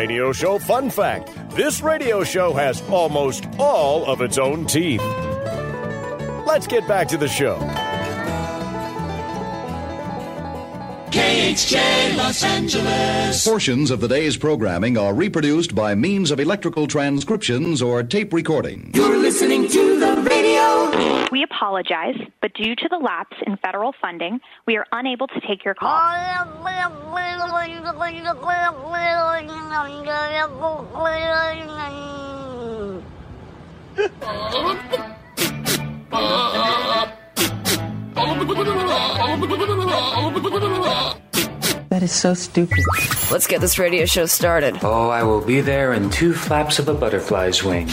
Radio Show fun fact this radio show has almost all of its own teeth. Let's get back to the show. KHJ Los Angeles. Portions of the day's programming are reproduced by means of electrical transcriptions or tape recording. You're listening to the radio. We apologize, but due to the lapse in federal funding, we are unable to take your call. That is so stupid. Let's get this radio show started. Oh, I will be there in two flaps of a butterfly's wing.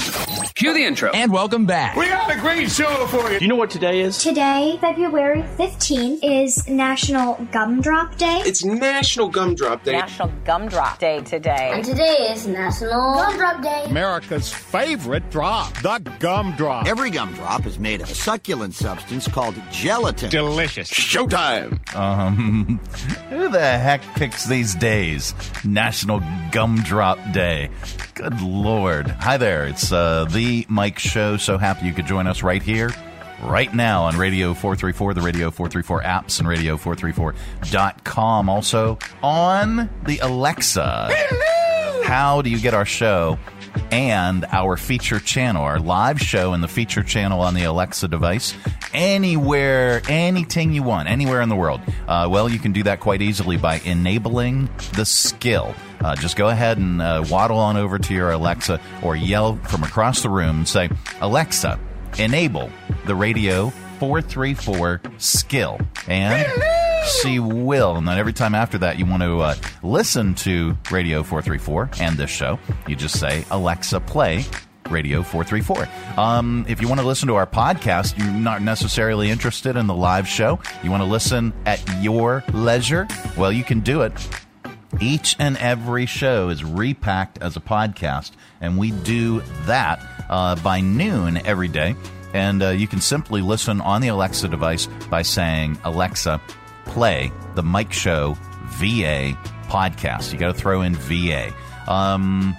Cue the intro. And welcome back. We got a great show for you. Do you know what today is? Today, February 15th, is National Gumdrop Day. It's National Gumdrop Day. National Gumdrop Day today. And today is National Gumdrop Day. America's favorite drop, the gumdrop. Every gumdrop is made of a succulent substance called gelatin. Delicious. Showtime. Um, who the heck picks these days? National Gumdrop Day. Good Lord. Hi there. It's uh, the Mike Show. So happy you could join us right here, right now on Radio 434, the Radio 434 apps, and Radio434.com. Also on the Alexa. Hello. How do you get our show? And our feature channel, our live show and the feature channel on the Alexa device, anywhere, anything you want, anywhere in the world. Uh, well, you can do that quite easily by enabling the skill. Uh, just go ahead and uh, waddle on over to your Alexa or yell from across the room and say, Alexa, enable the radio 434 skill. And she will. And then every time after that, you want to uh, listen to Radio 434 and this show, you just say, Alexa, play Radio 434. Um, if you want to listen to our podcast, you're not necessarily interested in the live show, you want to listen at your leisure, well, you can do it. Each and every show is repacked as a podcast, and we do that uh, by noon every day. And uh, you can simply listen on the Alexa device by saying, Alexa, play the Mike Show VA podcast. You got to throw in VA. Um,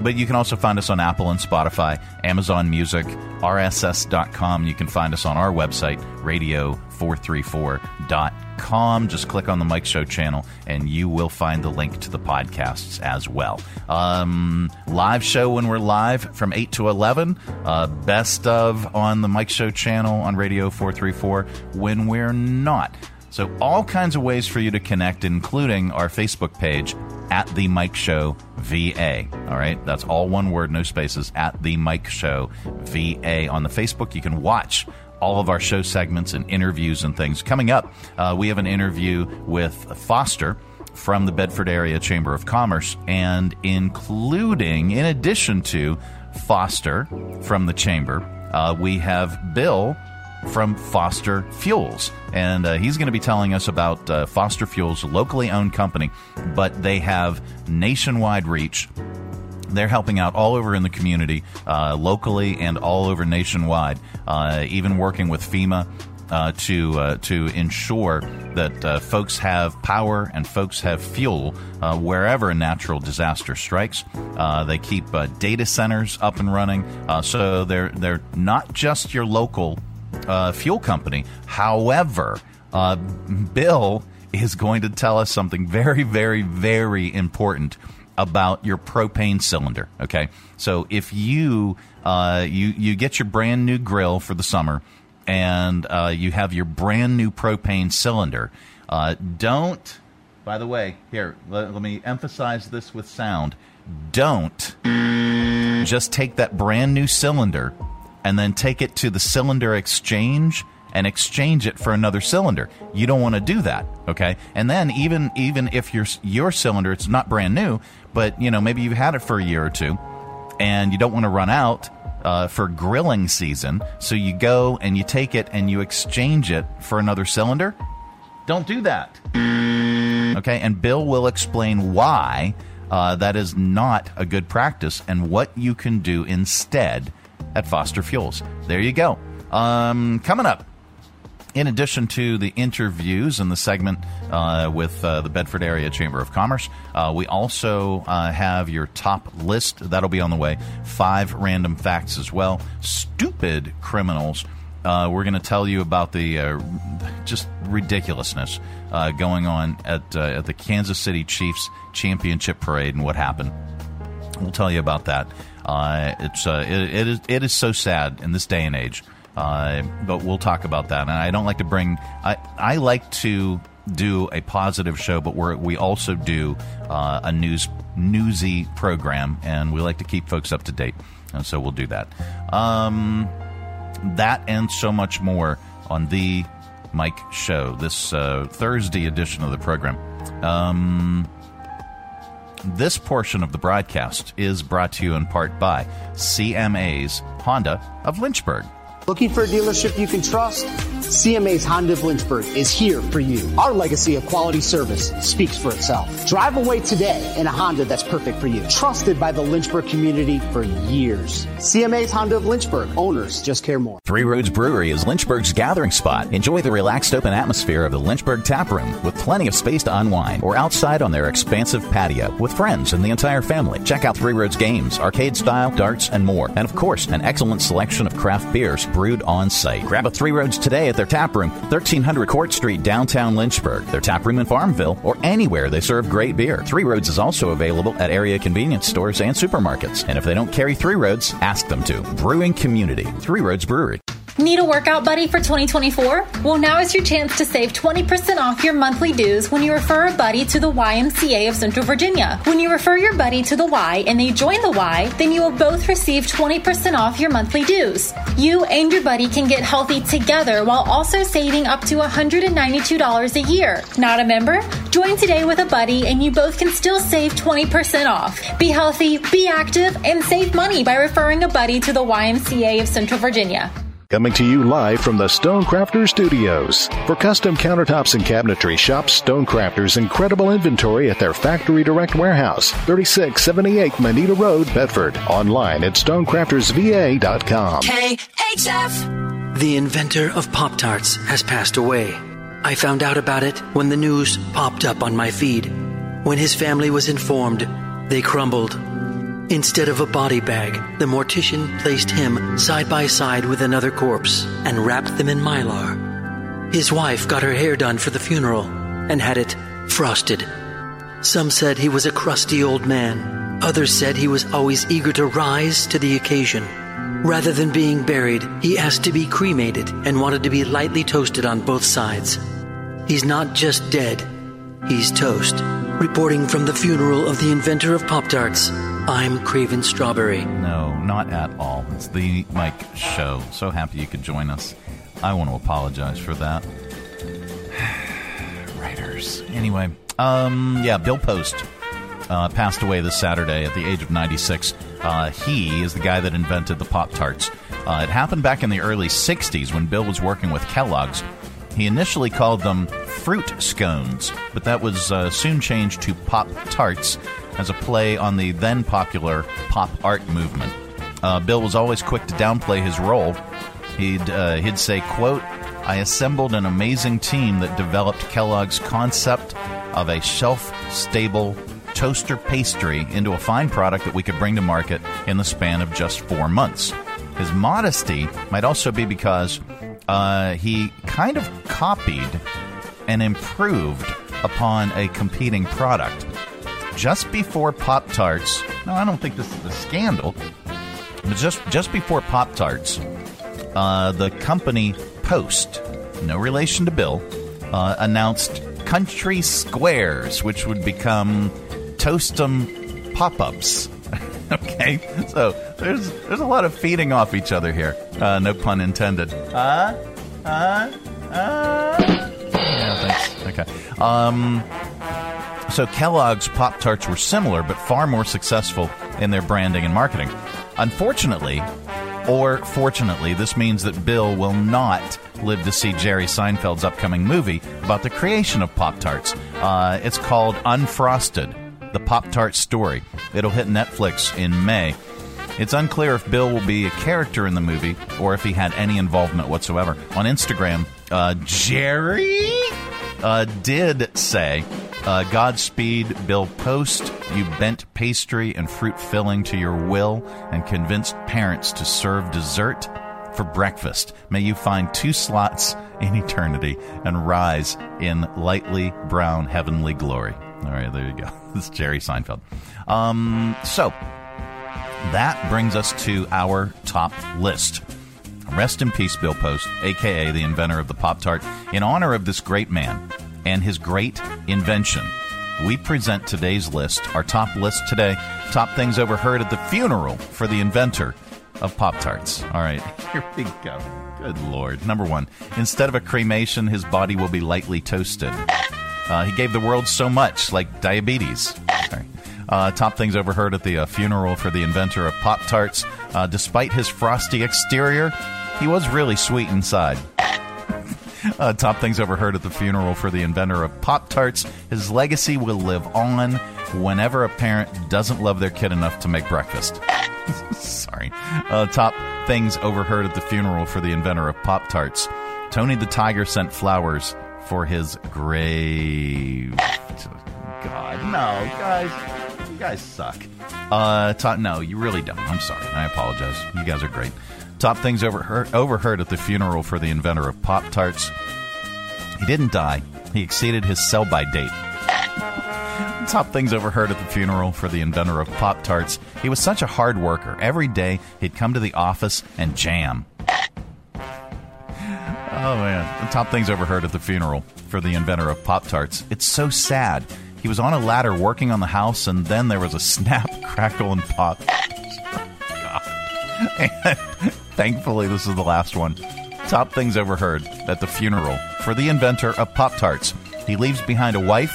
but you can also find us on Apple and Spotify, Amazon Music, RSS.com. You can find us on our website, radio434.com. Just click on the Mike Show channel and you will find the link to the podcasts as well. Um, live show when we're live from 8 to 11. Uh, best of on the Mike Show channel on Radio 434 when we're not. So, all kinds of ways for you to connect, including our Facebook page at The Mike Show VA. All right, that's all one word, no spaces, at The Mike Show VA. On the Facebook, you can watch all of our show segments and interviews and things. Coming up, uh, we have an interview with Foster from the Bedford Area Chamber of Commerce, and including, in addition to Foster from the Chamber, uh, we have Bill from Foster Fuels. And uh, he's going to be telling us about uh, Foster Fuels, a locally owned company, but they have nationwide reach. They're helping out all over in the community, uh, locally and all over nationwide, uh, even working with FEMA. Uh, to uh, to ensure that uh, folks have power and folks have fuel uh, wherever a natural disaster strikes. Uh, they keep data centers up and running, so they're they're not just your local fuel company. However, Bill is going to tell us something very, very, very important about your propane cylinder. Okay, so if you uh, you you get your brand new grill for the summer, and uh, you have your brand new propane cylinder, uh, don't. By the way, here let, let me emphasize this with sound. Don't just take that brand new cylinder and then take it to the cylinder exchange and exchange it for another cylinder. You don't want to do that, okay? And then even even if your your cylinder it's not brand new, but you know maybe you've had it for a year or two, and you don't want to run out uh, for grilling season, so you go and you take it and you exchange it for another cylinder. Don't do that, okay? And Bill will explain why uh, that is not a good practice and what you can do instead at Foster Fuels. There you go. Um, coming up in addition to the interviews and the segment uh, with uh, the Bedford Area Chamber of Commerce, uh, we also uh, have your top list. That'll be on the way. Five random facts as well. Stupid criminals. Uh, we're going to tell you about the uh, just ridiculousness going on at, at the Kansas City Chiefs championship parade and what happened. We'll tell you about that. It's it, it is it is so sad in this day and age uh, but we'll talk about that. And I don't like to bring. I I like to do a positive show, but we we also do uh, a news newsy program, and we like to keep folks up to date. And so we'll do that. Um, that and so much more on the Mike Show this uh, Thursday edition of the program. Um, this portion of the broadcast is brought to you in part by CMA's Honda of Lynchburg. Looking for a dealership you can trust? CMA's Honda of Lynchburg is here for you. Our legacy of quality service speaks for itself. Drive away today in a Honda that's perfect for you. Trusted by the Lynchburg community for years. CMA's Honda of Lynchburg. Owners just care more. Three Roads Brewery is Lynchburg's gathering spot. Enjoy the relaxed open atmosphere of the Lynchburg Tap Room with plenty of space to unwind or outside on their expansive patio with friends and the entire family. Check out Three Roads games, arcade style, darts, and more. And of course, an excellent selection of craft beers brewed on site. Grab a Three Roads today at their tap room, 1300 Court Street, downtown Lynchburg, their tap room in Farmville, or anywhere they serve great beer. Three Roads is also available at area convenience stores and supermarkets. And if they don't carry Three Roads, ask them to. Brewing Community, Three Roads Brewery. Need a workout buddy for 2024? Well, now is your chance to save 20% off your monthly dues when you refer a buddy to the YMCA of Central Virginia. When you refer your buddy to the Y and they join the Y, then you will both receive 20% off your monthly dues. You and your buddy can get healthy together while also saving up to $192 a year. Not a member? Join today with a buddy and you both can still save 20% off. Be healthy, be active, and save money by referring a buddy to the YMCA of Central Virginia. Coming to you live from the Stonecrafter Studios. For custom countertops and cabinetry, shop Stonecrafter's incredible inventory at their Factory Direct Warehouse, 3678 Moneta Road, Bedford. Online at stonecraftersva.com. KHF! The inventor of Pop Tarts has passed away. I found out about it when the news popped up on my feed. When his family was informed, they crumbled. Instead of a body bag, the mortician placed him side by side with another corpse and wrapped them in mylar. His wife got her hair done for the funeral and had it frosted. Some said he was a crusty old man. Others said he was always eager to rise to the occasion. Rather than being buried, he asked to be cremated and wanted to be lightly toasted on both sides. He's not just dead, he's toast. Reporting from the funeral of the inventor of Pop Tarts, I'm Craven Strawberry. No, not at all. It's the Mike Show. So happy you could join us. I want to apologize for that. Writers. Anyway, um, yeah, Bill Post uh, passed away this Saturday at the age of 96. Uh, he is the guy that invented the Pop Tarts. Uh, it happened back in the early 60s when Bill was working with Kellogg's. He initially called them fruit scones, but that was uh, soon changed to Pop Tarts as a play on the then popular pop art movement. Uh, Bill was always quick to downplay his role. He'd, uh, he'd say, quote, I assembled an amazing team that developed Kellogg's concept of a shelf-stable toaster pastry into a fine product that we could bring to market in the span of just four months. His modesty might also be because uh, he kind of copied and improved upon a competing product. Just before Pop Tarts, no, I don't think this is a scandal, but just just before Pop Tarts, uh, the company Post, no relation to Bill, uh, announced Country Squares, which would become Toast'em Pop Ups. okay, so there's there's a lot of feeding off each other here. Uh, no pun intended. Uh, uh, uh. Yeah, thanks. Okay. Um, so Kellogg's Pop Tarts were similar, but far more successful in their branding and marketing. Unfortunately, or fortunately, this means that Bill will not live to see Jerry Seinfeld's upcoming movie about the creation of Pop Tarts. Uh, it's called Unfrosted The Pop Tart Story. It'll hit Netflix in May. It's unclear if Bill will be a character in the movie or if he had any involvement whatsoever. On Instagram, Uh, Jerry uh, did say, uh, Godspeed, Bill Post. You bent pastry and fruit filling to your will and convinced parents to serve dessert for breakfast. May you find two slots in eternity and rise in lightly brown heavenly glory. All right, there you go. This is Jerry Seinfeld. Um, so that brings us to our top list. Rest in peace, Bill Post, aka the inventor of the Pop Tart. In honor of this great man and his great invention, we present today's list, our top list today, top things overheard at the funeral for the inventor of Pop Tarts. All right, here we go. Good Lord. Number one, instead of a cremation, his body will be lightly toasted. Uh, he gave the world so much, like diabetes. Sorry. Uh, top things overheard at the uh, funeral for the inventor of Pop Tarts. Uh, despite his frosty exterior, he was really sweet inside. Uh, top things overheard at the funeral for the inventor of Pop Tarts. His legacy will live on whenever a parent doesn't love their kid enough to make breakfast. Sorry. Uh, top things overheard at the funeral for the inventor of Pop Tarts. Tony the Tiger sent flowers for his grave. God, no, guys. You guys suck. Uh, top, no, you really don't. I'm sorry. I apologize. You guys are great. Top things overheard, overheard at the funeral for the inventor of Pop Tarts. He didn't die. He exceeded his sell by date. Top things overheard at the funeral for the inventor of Pop Tarts. He was such a hard worker. Every day he'd come to the office and jam. Oh man. The top things overheard at the funeral for the inventor of Pop Tarts. It's so sad. He was on a ladder working on the house, and then there was a snap, crackle, and pop. and thankfully, this is the last one. Top things overheard at the funeral for the inventor of Pop Tarts. He leaves behind a wife,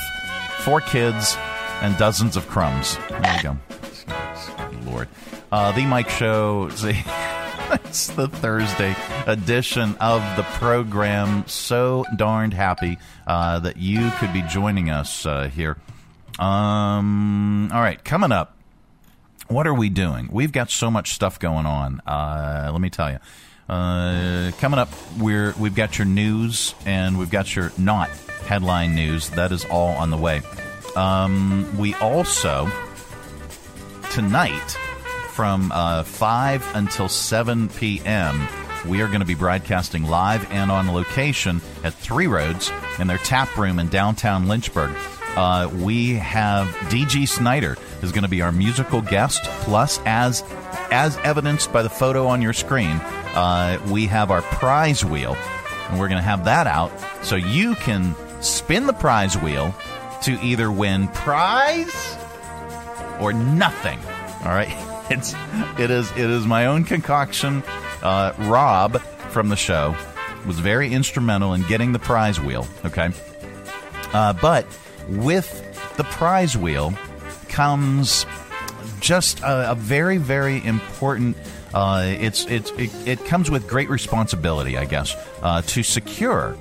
four kids, and dozens of crumbs. There you go. Lord. Uh, the Mike Show. It's the Thursday edition of the program. So darned happy uh, that you could be joining us uh, here. Um, all right, coming up. What are we doing? We've got so much stuff going on. Uh, let me tell you. Uh, coming up, we're we've got your news and we've got your not headline news. That is all on the way. Um, we also tonight from uh, 5 until 7 p.m. We are going to be broadcasting live and on location at Three Roads in their tap room in downtown Lynchburg. Uh, we have DG Snyder is going to be our musical guest. Plus, as as evidenced by the photo on your screen, uh, we have our prize wheel, and we're going to have that out so you can spin the prize wheel to either win prize or nothing. All right, it's it is it is my own concoction. Uh, Rob from the show was very instrumental in getting the prize wheel. Okay, uh, but with the prize wheel comes just a, a very very important. Uh, it's it's it, it comes with great responsibility, I guess, uh, to secure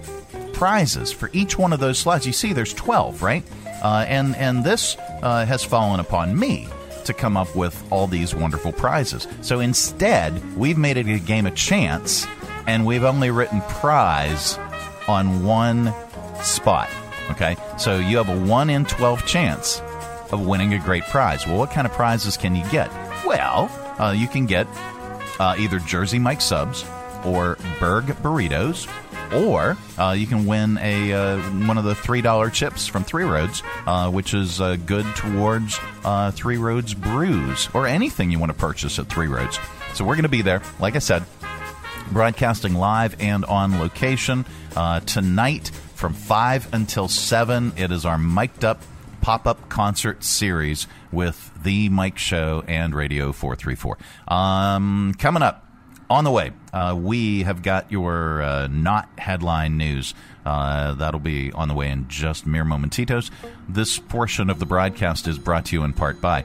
prizes for each one of those slots. You see, there's twelve, right? Uh, and and this uh, has fallen upon me to come up with all these wonderful prizes. So instead, we've made it a game of chance, and we've only written prize on one spot. Okay, so you have a one in twelve chance of winning a great prize. Well, what kind of prizes can you get? Well, uh, you can get uh, either Jersey Mike subs or Berg burritos, or uh, you can win a uh, one of the three dollar chips from Three Roads, uh, which is uh, good towards Three Roads brews or anything you want to purchase at Three Roads. So we're going to be there, like I said, broadcasting live and on location tonight from five until seven. It is our mic'd up pop up concert series with the Mike Show and Radio 434. Um, coming up on the way, uh, we have got your uh, not headline news. Uh, that'll be on the way in just mere momentitos. This portion of the broadcast is brought to you in part by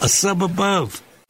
A sub above.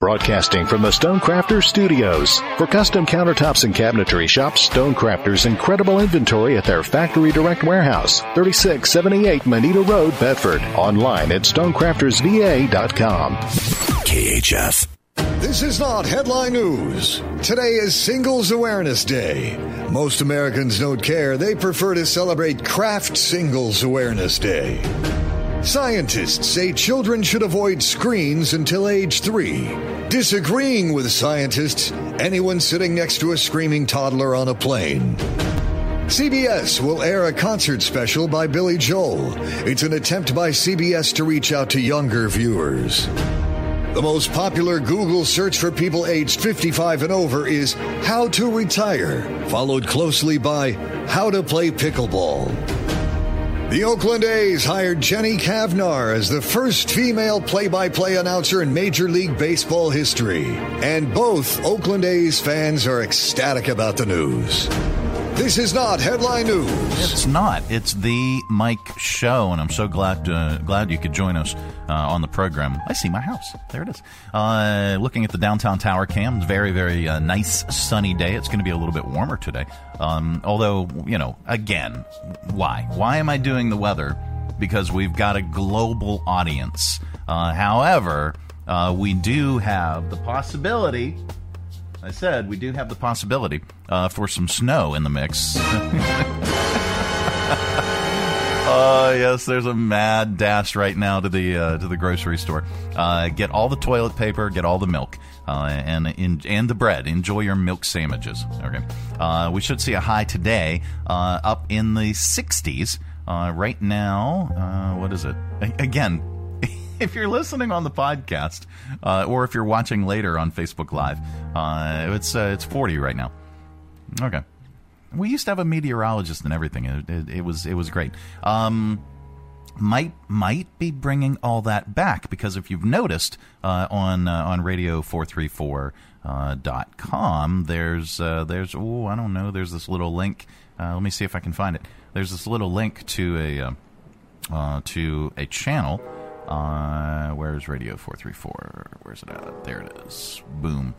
Broadcasting from the Stonecrafters Studios. For custom countertops and cabinetry, shop Stonecrafters' incredible inventory at their factory direct warehouse, 3678 Moneta Road, Bedford. Online at stonecraftersva.com. KHF. This is not headline news. Today is Singles Awareness Day. Most Americans don't care. They prefer to celebrate Craft Singles Awareness Day. Scientists say children should avoid screens until age three. Disagreeing with scientists, anyone sitting next to a screaming toddler on a plane. CBS will air a concert special by Billy Joel. It's an attempt by CBS to reach out to younger viewers. The most popular Google search for people aged 55 and over is how to retire, followed closely by how to play pickleball. The Oakland A's hired Jenny Cavnar as the first female play by play announcer in Major League Baseball history. And both Oakland A's fans are ecstatic about the news. This is not headline news. It's not. It's the Mike Show, and I'm so glad uh, glad you could join us uh, on the program. I see my house. There it is. Uh, looking at the downtown tower cam, very very uh, nice sunny day. It's going to be a little bit warmer today. Um, although you know, again, why? Why am I doing the weather? Because we've got a global audience. Uh, however, uh, we do have the possibility I said we do have the possibility uh, for some snow in the mix. Uh, yes, there's a mad dash right now to the uh, to the grocery store. Uh, get all the toilet paper, get all the milk, uh, and in, and the bread. Enjoy your milk sandwiches. Okay, uh, we should see a high today, uh, up in the 60s. Uh, right now, what is it? A- again, if you're listening on the podcast, uh, or if you're watching later on Facebook Live, uh, it's uh, it's 40 right now. Okay, we used to have a meteorologist and everything. It, it, it was it was great. Um, might might be bringing all that back because if you've noticed uh, on uh, on radio 434 uh, dot com there's there's oh I don't know there's this little link let me see if I can find it there's this little link to a to a channel uh, where's radio 434 where's it at there it is boom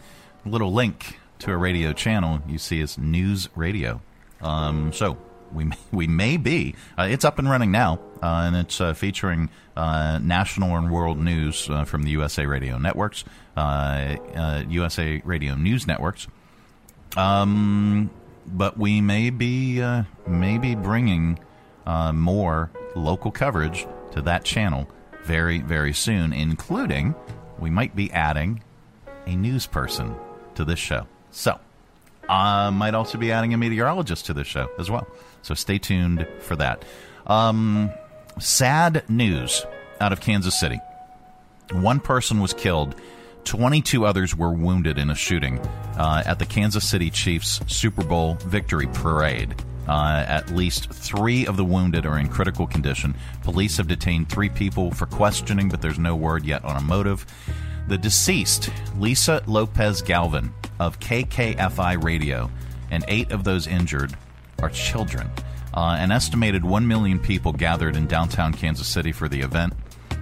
little link to a radio channel you see is news radio um, so we may, we may be. Uh, it's up and running now, uh, and it's uh, featuring uh, national and world news uh, from the USA Radio networks, USA uh, Radio News networks. Um, but we may be maybe bringing more local coverage to that channel very very soon, including we might be adding a news person to this show. So. I might also be adding a meteorologist to this show as well. So stay tuned for that. Um, sad news out of Kansas City. One person was killed 22 others were wounded in a shooting uh, at the Kansas City Chiefs Super Bowl victory parade. Uh, at least three of the wounded are in critical condition. Police have detained three people for questioning, but there's no word yet on a motive. The deceased, Lisa Lopez Galvan of KKFI Radio, and eight of those injured are children. Uh, an estimated 1 million people gathered in downtown Kansas City for the event.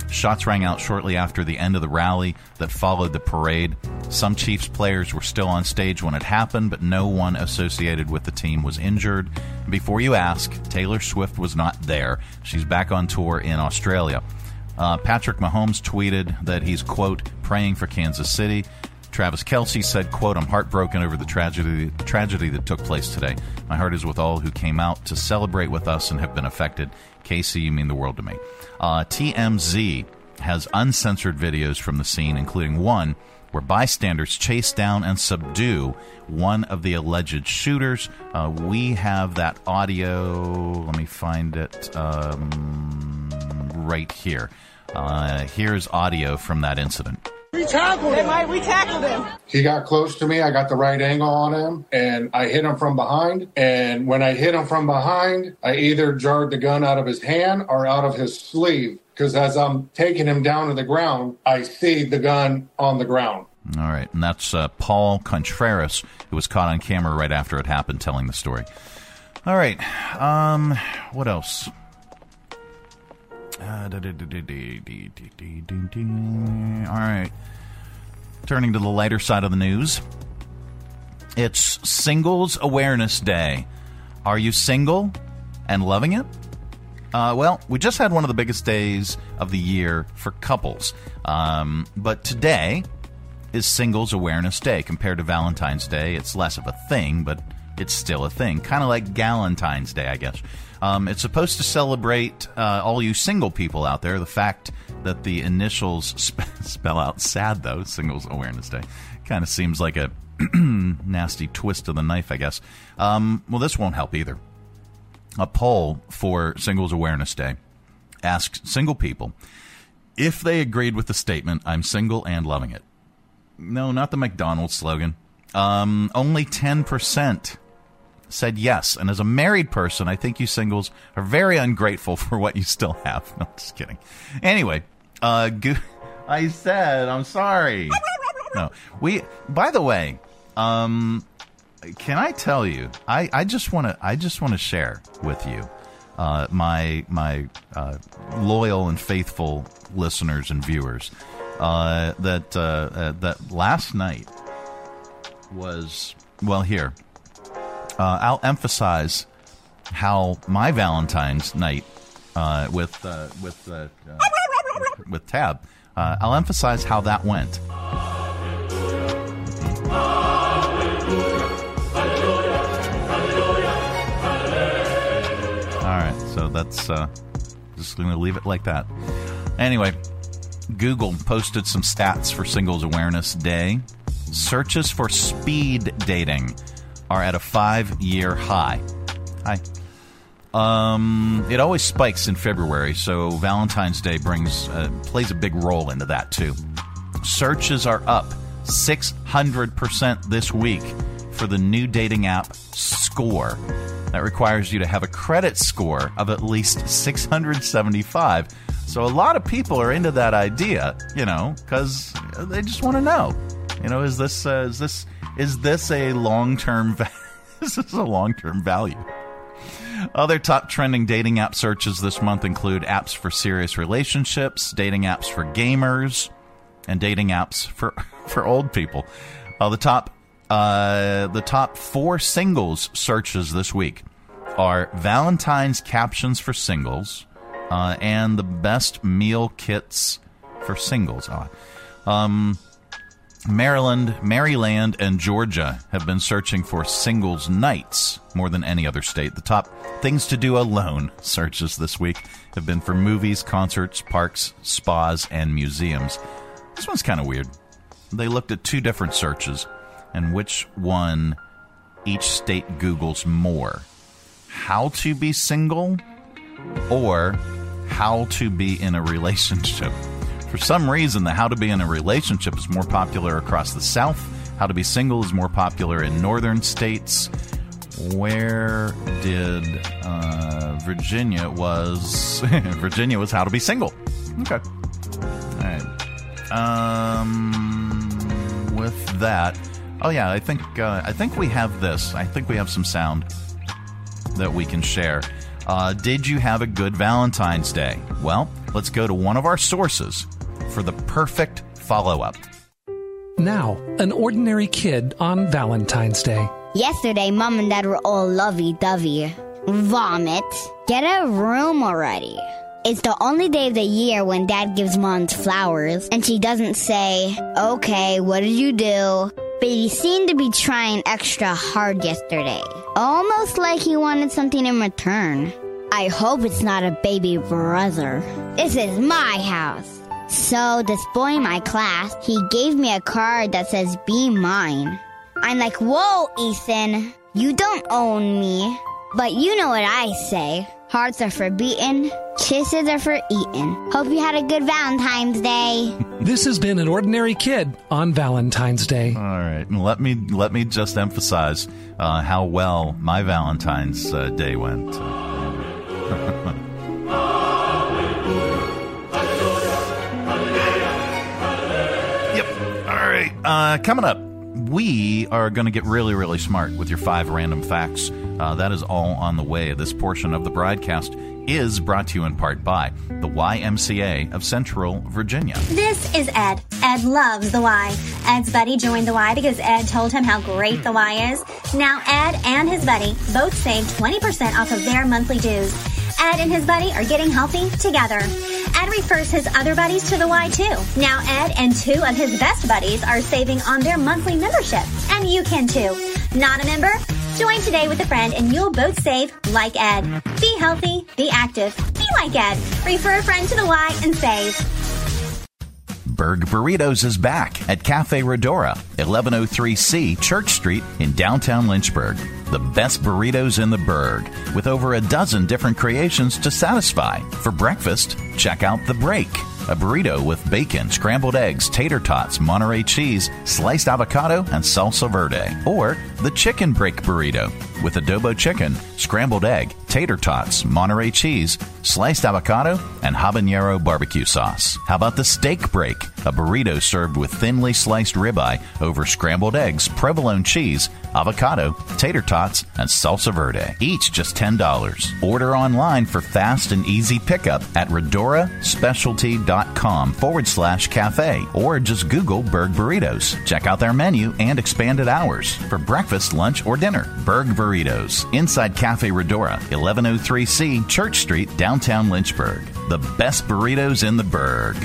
Shots rang out shortly after the end of the rally that followed the parade. Some Chiefs players were still on stage when it happened, but no one associated with the team was injured. Before you ask, Taylor Swift was not there. She's back on tour in Australia. Uh, Patrick Mahomes tweeted that he's, quote, praying for Kansas City. Travis Kelce said, quote, I'm heartbroken over the tragedy, tragedy that took place today. My heart is with all who came out to celebrate with us and have been affected. KC, you mean the world to me. Uh, TMZ has uncensored videos from the scene, including one where bystanders chase down and subdue one of the alleged shooters. Uh, we have that audio. Let me find it um, right here. Uh, here's audio from that incident. We tackled him. Hey, we tackled him. He got close to me. I got the right angle on him, and I hit him from behind. And when I hit him from behind, I either jarred the gun out of his hand or out of his sleeve. Because as I'm taking him down to the ground, I see the gun on the ground. All right, and that's uh, Paul Contreras, who was caught on camera right after it happened, telling the story. All right, um, what else? Uh, all right. Turning to the lighter side of the news. It's Singles Awareness Day. Are you single and loving it? Uh, well, we just had one of the biggest days of the year for couples. Um, but today is Singles Awareness Day. Compared to Valentine's Day, it's less of a thing, but it's still a thing. Kind of like Galentine's Day, I guess. Um, it's supposed to celebrate uh, all you single people out there. The fact that the initials spe- spell out sad, though, Singles Awareness Day, kind of seems like a nasty twist of the knife, I guess. Um, well, this won't help either. A poll for Singles Awareness Day asked single people if they agreed with the statement, I'm single and loving it. No, not the McDonald's slogan. Um, only 10% said yes. And as a married person, I think you singles are very ungrateful for what you still have. No, just kidding. Anyway, uh, go- I said I'm sorry. No, we. By the way, um, can I tell you? I, I just want to. I just want to share with you, uh, my my uh, loyal and faithful listeners and viewers, uh, that uh, uh, that last night was well here uh, I'll emphasize how my Valentine's night uh, with uh, with, uh, with, with Tab. Uh, I'll emphasize how that went. All right, so that's uh, just going to leave it like that. Anyway, Google posted some stats for Singles Awareness Day. Searches for speed dating are at a five year high. Hi. Um, it always spikes in February, so Valentine's Day brings uh, plays a big role into that too. Searches are up 600% this week for the new dating app Score. That requires you to have a credit score of at least 675. So a lot of people are into that idea, you know, because they just want to know, you know, is this uh, is this is this a long term? This is a long term value. Other top trending dating app searches this month include apps for serious relationships, dating apps for gamers, and dating apps for for old people. Uh, the top uh, the top four singles searches this week are Valentine's captions for singles uh, and the best meal kits for singles. Uh, um, Maryland, Maryland, and Georgia have been searching for singles nights more than any other state. The top things to do alone searches this week have been for movies, concerts, parks, spas, and museums. This one's kind of weird. They looked at two different searches and which one each state Googles more how to be single or how to be in a relationship. For some reason, the How to Be in a Relationship is more popular across the South. How to Be Single is more popular in northern states. Where did uh, Virginia was? Virginia was How to Be Single. Okay. All right. Um, with that, oh yeah, I think uh, I think we have this. I think we have some sound that we can share. Uh, did you have a good Valentine's Day? Well, let's go to one of our sources for the perfect follow up. Now, an ordinary kid on Valentine's Day. Yesterday, mom and dad were all lovey dovey. Vomit. Get a room already. It's the only day of the year when dad gives mom flowers and she doesn't say, okay, what did you do? But he seemed to be trying extra hard yesterday. Almost like he wanted something in return. I hope it's not a baby brother. This is my house. So, to spoil my class, he gave me a card that says, Be mine. I'm like, Whoa, Ethan, you don't own me. But you know what I say. Hearts are for beating, kisses are for eating. Hope you had a good Valentine's Day. This has been an ordinary kid on Valentine's Day. All right, let me let me just emphasize uh, how well my Valentine's uh, Day went. Uh, coming up, we are going to get really, really smart with your five random facts. Uh, that is all on the way. This portion of the broadcast is brought to you in part by the YMCA of Central Virginia. This is Ed. Ed loves the Y. Ed's buddy joined the Y because Ed told him how great the Y is. Now, Ed and his buddy both saved 20% off of their monthly dues. Ed and his buddy are getting healthy together. Ed refers his other buddies to the Y too. Now Ed and two of his best buddies are saving on their monthly membership. And you can too. Not a member? Join today with a friend and you'll both save like Ed. Be healthy, be active, be like Ed. Refer a friend to the Y and save. Berg Burritos is back at Cafe Redora, 1103C Church Street in downtown Lynchburg. The best burritos in the burg, with over a dozen different creations to satisfy. For breakfast, check out The Break, a burrito with bacon, scrambled eggs, tater tots, Monterey cheese, sliced avocado, and salsa verde. Or the Chicken Break Burrito, with adobo chicken, scrambled egg, tater tots, Monterey cheese, sliced avocado, and habanero barbecue sauce. How about the steak break? A burrito served with thinly sliced ribeye over scrambled eggs, provolone cheese, avocado, tater tots, and salsa verde. Each just $10. Order online for fast and easy pickup at redoraspecialty.com forward slash cafe or just Google Berg Burritos. Check out their menu and expanded hours for breakfast, lunch, or dinner. Berg Burritos, inside Cafe Redora, 1103C Church Street, downtown Lynchburg. The best burritos in the Berg.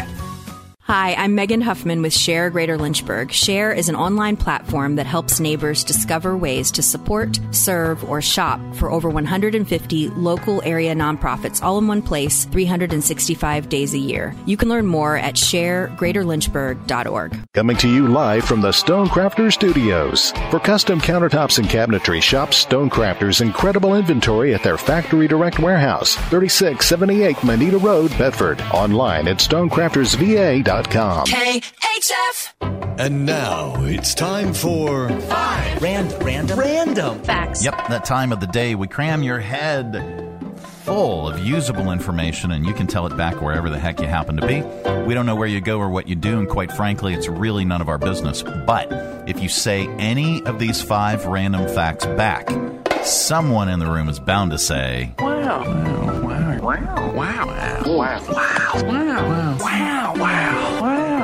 Hi, I'm Megan Huffman with Share Greater Lynchburg. Share is an online platform that helps neighbors discover ways to support, serve, or shop for over 150 local area nonprofits all in one place 365 days a year. You can learn more at sharegreaterlynchburg.org. Coming to you live from the Stonecrafter Studios. For custom countertops and cabinetry, shop Stonecrafter's incredible inventory at their Factory Direct Warehouse, 3678 Moneta Road, Bedford. Online at stonecraftersva.com. KHF. And now it's time for Five. Random. Random. Random. Facts. Yep, that time of the day we cram your head full of usable information and you can tell it back wherever the heck you happen to be. We don't know where you go or what you do, and quite frankly, it's really none of our business. But if you say any of these five random facts back, someone in the room is bound to say, Wow. Wow. Wow. Wow. Wow. Wow. Wow. Wow. Wow. Wow. Wow.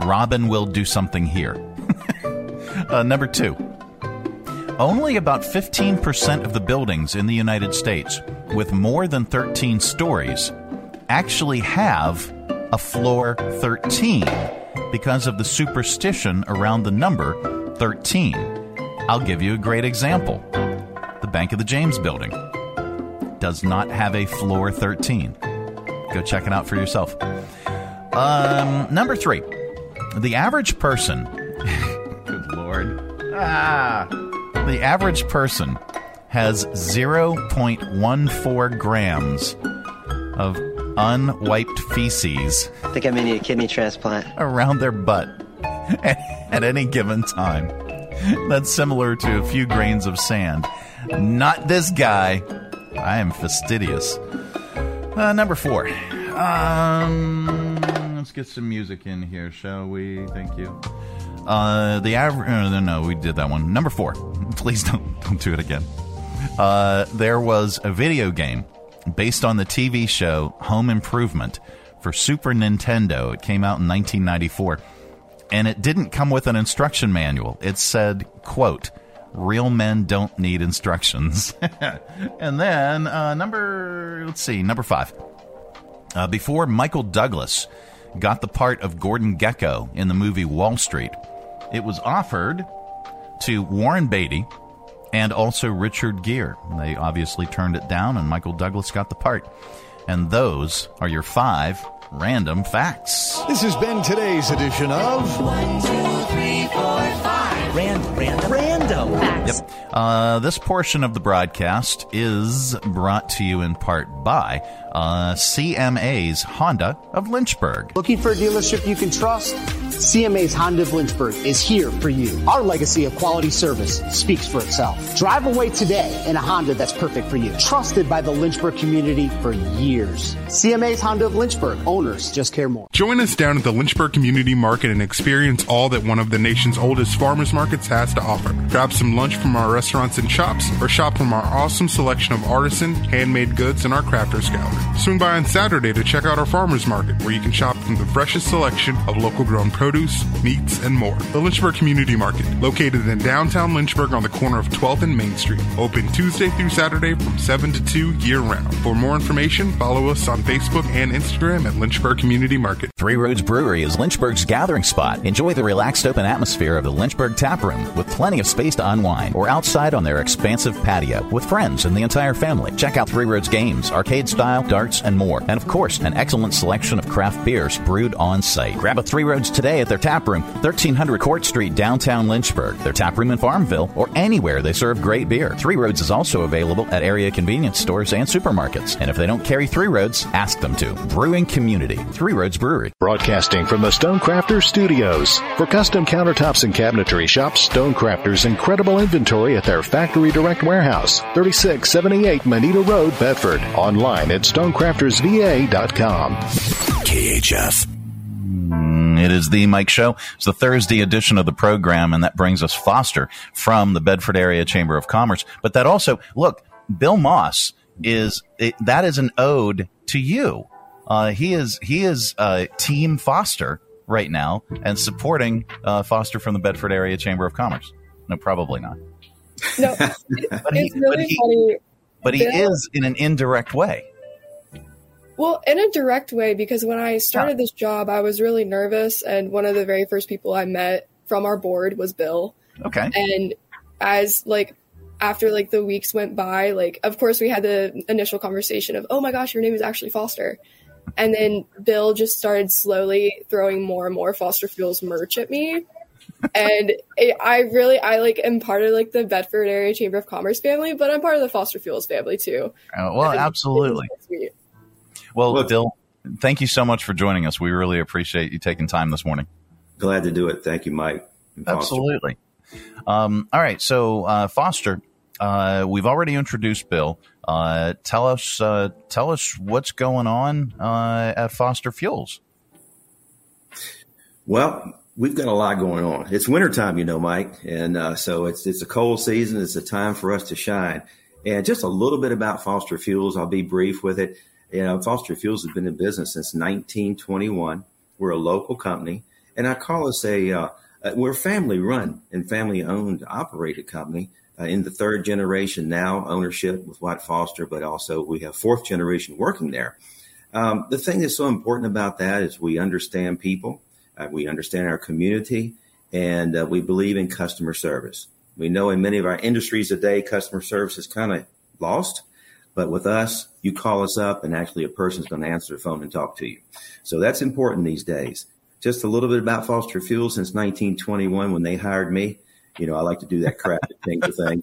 Robin will do something here. uh, number two, only about 15% of the buildings in the United States with more than 13 stories actually have a floor 13. because of the superstition around the number 13. I'll give you a great example. The Bank of the James building does not have a floor 13. Go check it out for yourself. Um, number three, the average person. good lord. Ah, the average person has 0.14 grams of unwiped feces. I think I may need a kidney transplant. Around their butt at any given time. That's similar to a few grains of sand. Not this guy. I am fastidious. Uh, number four. Um, let's get some music in here, shall we? Thank you. Uh, the average. Uh, no, we did that one. Number four. Please don't don't do it again. Uh, there was a video game based on the TV show Home Improvement for Super Nintendo. It came out in 1994, and it didn't come with an instruction manual. It said, "quote." Real men don't need instructions. and then uh, number, let's see, number five. Uh, before Michael Douglas got the part of Gordon Gekko in the movie Wall Street, it was offered to Warren Beatty and also Richard Gere. They obviously turned it down, and Michael Douglas got the part. And those are your five random facts. This has been today's edition of One, two, three, four, five. Random, random, random. Yep. Uh, this portion of the broadcast is brought to you in part by uh, CMA's Honda of Lynchburg. Looking for a dealership you can trust? CMA's Honda of Lynchburg is here for you. Our legacy of quality service speaks for itself. Drive away today in a Honda that's perfect for you. Trusted by the Lynchburg community for years. CMA's Honda of Lynchburg. Owners just care more. Join us down at the Lynchburg Community Market and experience all that one of the nation's oldest farmers markets has to offer. Grab some lunch from our restaurants and shops or shop from our awesome selection of artisan, handmade goods and our crafters gallery. Swing by on Saturday to check out our farmers market where you can shop from the freshest selection of local grown produce, meats, and more. The Lynchburg Community Market, located in downtown Lynchburg on the corner of 12th and Main Street. Open Tuesday through Saturday from 7 to 2 year round. For more information, follow us on Facebook and Instagram at Lynchburg Community Market. Three Roads Brewery is Lynchburg's gathering spot. Enjoy the relaxed open atmosphere of the Lynchburg Tap Room with plenty of space to unwind or outside on their expansive patio with friends and the entire family. Check out Three Roads games, arcade style, darts, and more. And of course, an excellent selection of craft beers brewed on site. Grab a Three Roads today at their tap room, 1300 Court Street, downtown Lynchburg, their tap room in Farmville, or anywhere they serve great beer. Three Roads is also available at area convenience stores and supermarkets. And if they don't carry Three Roads, ask them to. Brewing Community, Three Roads Brewery. Broadcasting from the Stonecrafters Studios. For custom countertops and cabinetry, shop Stonecrafters' incredible inventory at their Factory Direct Warehouse, 3678 Moneta Road, Bedford. Online at stonecraftersva.com. KHF. Mm, It is the Mike Show. It's the Thursday edition of the program, and that brings us Foster from the Bedford Area Chamber of Commerce. But that also, look, Bill Moss is it, that is an ode to you. Uh, he is he is uh, Team Foster right now and supporting uh, Foster from the Bedford Area Chamber of Commerce. No, probably not. No, it's really he- funny. But he Bill- is in an indirect way. Well, in a direct way, because when I started this job, I was really nervous, and one of the very first people I met from our board was Bill. Okay. And as like after like the weeks went by, like of course we had the initial conversation of, "Oh my gosh, your name is actually Foster," and then Bill just started slowly throwing more and more Foster Fuels merch at me. and it, I really, I like am part of like the Bedford Area Chamber of Commerce family, but I'm part of the Foster Fuels family too. Uh, well, absolutely. Sweet. Well, Bill, thank you so much for joining us. We really appreciate you taking time this morning. Glad to do it. Thank you, Mike. Absolutely. Um, all right. So, uh, Foster, uh, we've already introduced Bill. Uh, tell us, uh, tell us what's going on uh, at Foster Fuels. Well, we've got a lot going on. It's wintertime, you know, Mike, and uh, so it's it's a cold season. It's a time for us to shine. And just a little bit about Foster Fuels. I'll be brief with it. You know, Foster Fuels has been in business since 1921. We're a local company, and I call us a uh, uh, we're family run and family owned operated company. Uh, in the third generation now, ownership with Watt Foster, but also we have fourth generation working there. Um, the thing that's so important about that is we understand people. Uh, we understand our community, and uh, we believe in customer service. We know in many of our industries today, customer service is kind of lost. But with us, you call us up, and actually a person's going to answer the phone and talk to you. So that's important these days. Just a little bit about Foster Fuel since 1921 when they hired me. You know, I like to do that crap thing to thing.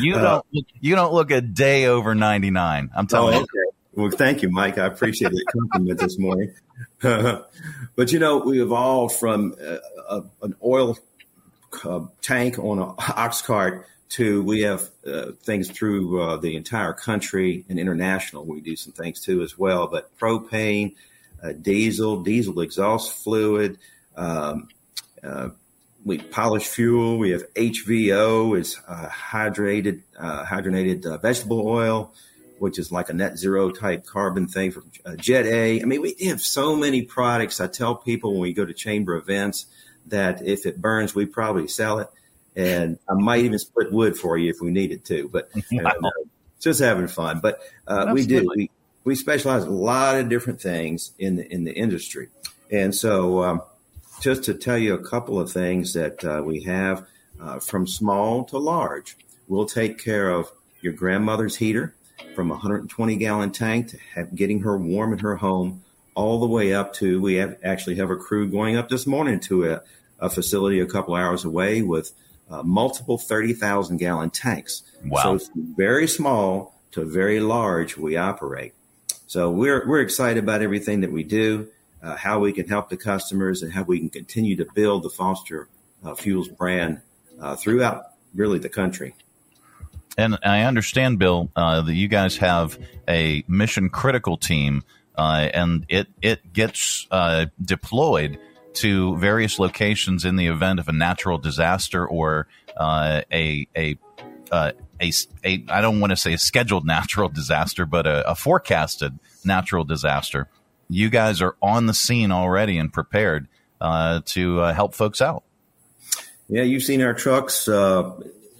you don't. Look, you don't look a day over 99. I'm telling oh, okay. you. Well, thank you, Mike. I appreciate the compliment this morning. but you know, we evolved from uh, a, an oil uh, tank on an ox cart to we have uh, things through uh, the entire country and international. We do some things too as well, but propane, uh, diesel, diesel exhaust fluid. Um, uh, we polish fuel. We have HVO, it's uh, hydrated, uh, hydrogenated vegetable oil, which is like a net zero type carbon thing from Jet A. I mean, we have so many products. I tell people when we go to chamber events that if it burns, we probably sell it and I might even split wood for you if we needed to. But uh, just having fun. But uh, we do we we specialize in a lot of different things in the in the industry, and so um, just to tell you a couple of things that uh, we have uh, from small to large, we'll take care of your grandmother's heater from a 120 gallon tank to have, getting her warm in her home all the way up to we have actually have a crew going up this morning to a, a facility a couple hours away with uh, multiple 30,000 gallon tanks. Wow. So very small to very large we operate. So we're, we're excited about everything that we do, uh, how we can help the customers and how we can continue to build the Foster uh, Fuels brand uh, throughout really the country. And I understand, Bill, uh, that you guys have a mission critical team uh, and it, it gets deployed to various locations in the event of a natural disaster or uh, a a uh, a, a I don't want to say a scheduled natural disaster, but a, a forecasted natural disaster. You guys are on the scene already and prepared uh, to uh, help folks out. Yeah, you've seen our trucks uh,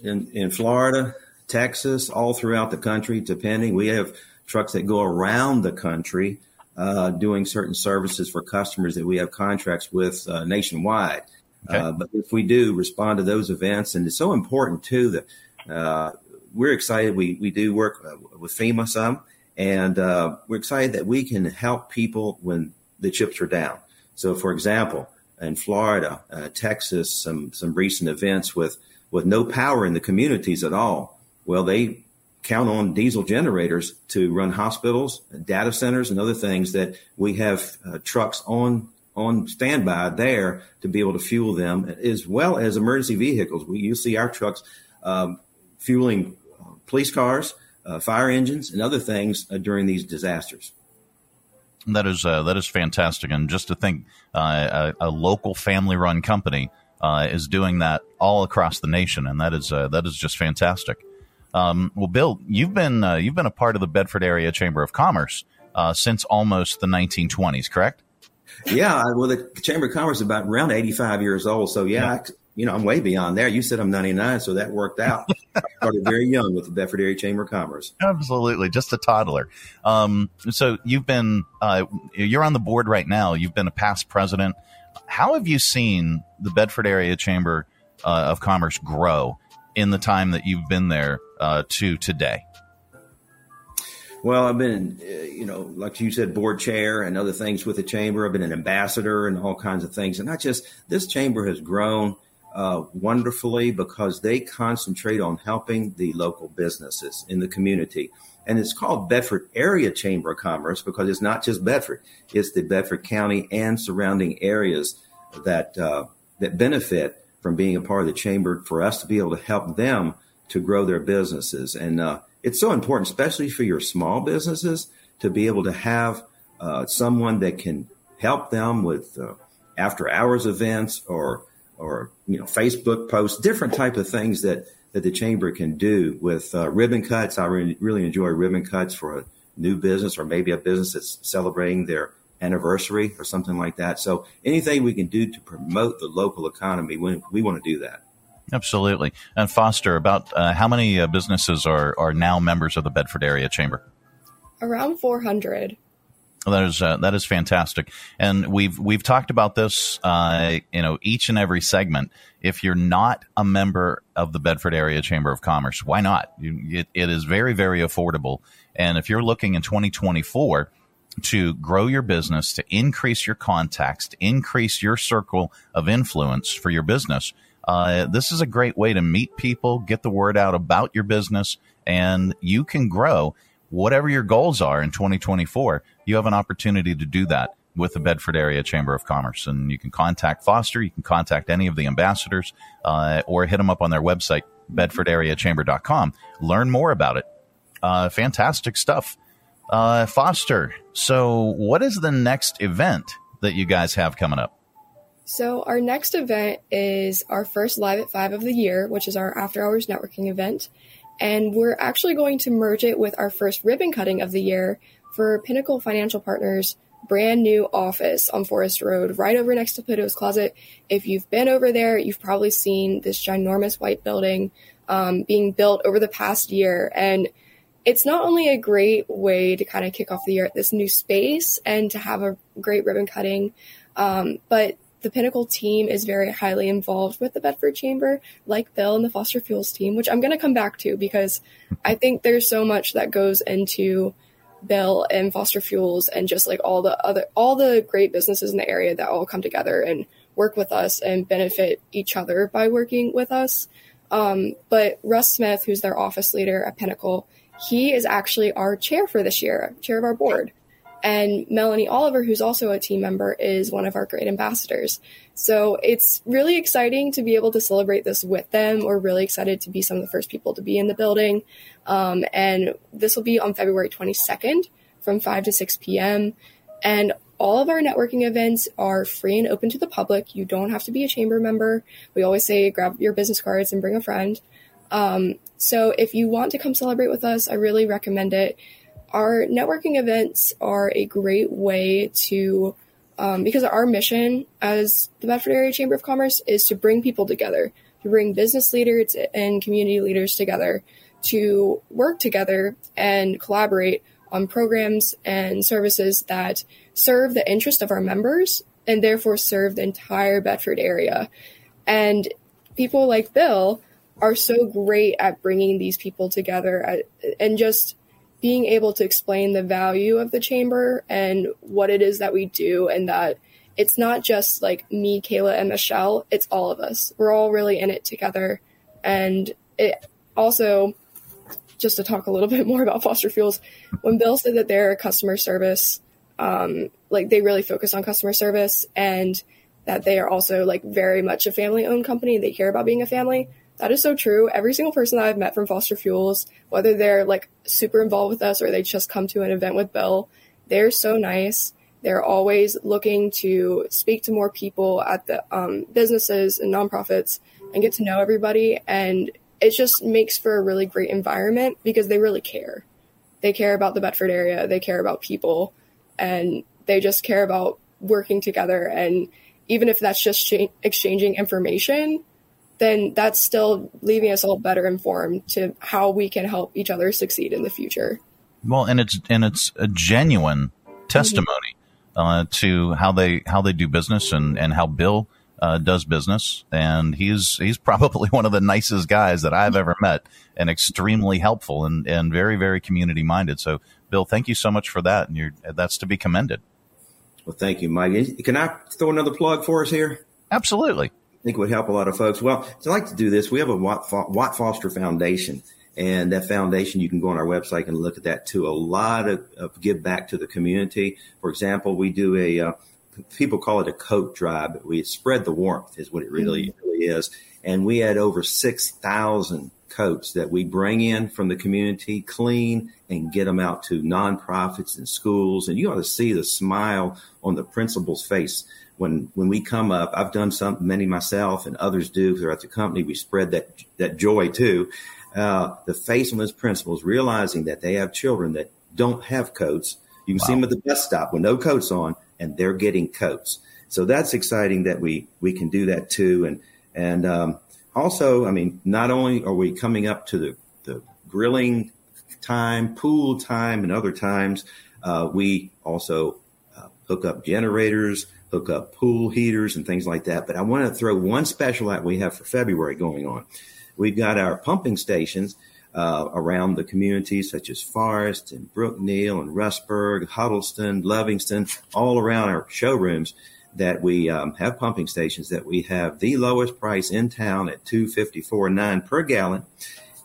in in Florida, Texas, all throughout the country. Depending, we have trucks that go around the country uh, doing certain services for customers that we have contracts with uh, nationwide. Okay. Uh, but if we do respond to those events, and it's so important too that uh, we're excited. We we do work uh, with FEMA some, and uh, we're excited that we can help people when the chips are down. So, for example, in Florida, Texas, some some recent events with with no power in the communities at all. Well, they count on diesel generators to run hospitals, data centers, and other things that we have uh, trucks on on standby there to be able to fuel them, as well as emergency vehicles. We you see our trucks um, fueling uh, police cars, uh, fire engines, and other things uh, during these disasters. That is uh, that is fantastic, and just to think, uh, a, a, local family-run company is doing that all across the nation, and that is that is just fantastic. Um, well, Bill, you've been uh, you've been a part of the Bedford Area Chamber of Commerce uh, since almost the 1920s, correct? Yeah, well, the Chamber of Commerce is about around 85 years old. So yeah, yeah. I, you know, I'm way beyond there. You said I'm 99, so that worked out. I started very young with the Bedford Area Chamber of Commerce. Absolutely, just a toddler. Um, so you've been uh, you're on the board right now. You've been a past president. How have you seen the Bedford Area Chamber uh, of Commerce grow? in the time that you've been there uh, to today? Well, I've been, uh, you know, like you said, board chair and other things with the chamber. I've been an ambassador and all kinds of things. And not just this chamber has grown uh, wonderfully because they concentrate on helping the local businesses in the community. And it's called Bedford Area Chamber of Commerce because it's not just Bedford; it's the Bedford County and surrounding areas that uh, that benefit from being a part of the chamber for us to be able to help them to grow their businesses. And uh, it's so important, especially for your small businesses, to be able to have uh, someone that can help them with uh, after hours events or or you know Facebook posts, different type of things that that the chamber can do with uh, ribbon cuts. I really, really enjoy ribbon cuts for a new business or maybe a business that's celebrating their anniversary or something like that. So anything we can do to promote the local economy, we, we want to do that. Absolutely. And Foster, about uh, how many uh, businesses are, are now members of the Bedford Area Chamber? Around 400. That is uh, that is fantastic, and we've we've talked about this, uh, you know, each and every segment. If you're not a member of the Bedford Area Chamber of Commerce, why not? You, it, it is very very affordable, and if you're looking in 2024 to grow your business, to increase your contacts, to increase your circle of influence for your business, uh, this is a great way to meet people, get the word out about your business, and you can grow whatever your goals are in 2024, you have an opportunity to do that with the Bedford Area Chamber of Commerce. And you can contact Foster, you can contact any of the ambassadors, uh, or hit them up on their website, bedfordareachamber.com. Learn more about it. Uh, fantastic stuff. Uh, Foster, so what is the next event that you guys have coming up? So, our next event is our first Live at Five of the year, which is our after hours networking event and we're actually going to merge it with our first ribbon cutting of the year for Pinnacle Financial Partners brand new office on Forest Road, right over next to Plato's Closet. If you've been over there, you've probably seen this ginormous white building um, being built over the past year. And it's not only a great way to kind of kick off the year at this new space and to have a great ribbon cutting, um, but the Pinnacle team is very highly involved with the Bedford Chamber, like Bill and the Foster Fuels team, which I'm going to come back to because I think there's so much that goes into Bill and Foster Fuels and just like all the other all the great businesses in the area that all come together and work with us and benefit each other by working with us. Um, but Russ Smith, who's their office leader at Pinnacle, he is actually our chair for this year, chair of our board. And Melanie Oliver, who's also a team member, is one of our great ambassadors. So it's really exciting to be able to celebrate this with them. We're really excited to be some of the first people to be in the building. Um, and this will be on February 22nd from 5 to 6 p.m. And all of our networking events are free and open to the public. You don't have to be a chamber member. We always say grab your business cards and bring a friend. Um, so if you want to come celebrate with us, I really recommend it our networking events are a great way to, um, because our mission as the Bedford Area Chamber of Commerce is to bring people together, to bring business leaders and community leaders together to work together and collaborate on programs and services that serve the interest of our members and therefore serve the entire Bedford area. And people like Bill are so great at bringing these people together at, and just being able to explain the value of the chamber and what it is that we do and that it's not just like me, Kayla, and Michelle, it's all of us. We're all really in it together. And it also, just to talk a little bit more about Foster Fuels, when Bill said that they're a customer service, um, like they really focus on customer service and that they are also like very much a family owned company. They care about being a family. That is so true. Every single person that I've met from Foster Fuels, whether they're like super involved with us or they just come to an event with Bill, they're so nice. They're always looking to speak to more people at the um, businesses and nonprofits and get to know everybody. And it just makes for a really great environment because they really care. They care about the Bedford area, they care about people, and they just care about working together. And even if that's just exchanging information, then that's still leaving us all better informed to how we can help each other succeed in the future. Well, and it's and it's a genuine testimony mm-hmm. uh, to how they how they do business and and how Bill uh, does business, and he's he's probably one of the nicest guys that I've ever met, and extremely helpful and and very very community minded. So, Bill, thank you so much for that, and you're that's to be commended. Well, thank you, Mike. Can I throw another plug for us here? Absolutely. I think would help a lot of folks. Well, so I'd like to do this. We have a Watt, Watt Foster Foundation, and that foundation, you can go on our website and look at that too. A lot of, of give back to the community. For example, we do a, uh, people call it a coat drive, but we spread the warmth is what it really, mm-hmm. really is. And we had over 6,000 coats that we bring in from the community, clean, and get them out to nonprofits and schools. And you ought to see the smile on the principal's face when when we come up, I've done some many myself and others do throughout the company. We spread that that joy too. Uh, the faithfulness principles, realizing that they have children that don't have coats. You can wow. see them at the bus stop with no coats on, and they're getting coats. So that's exciting that we we can do that too. And and um, also, I mean, not only are we coming up to the the grilling time, pool time, and other times. Uh, we also uh, hook up generators, hook up pool heaters, and things like that. But I want to throw one special out we have for February going on. We've got our pumping stations uh, around the community, such as Forest and Brookneal and Rustburg, Huddleston, Lovingston, all around our showrooms that we um, have pumping stations that we have the lowest price in town at 254.9 per gallon.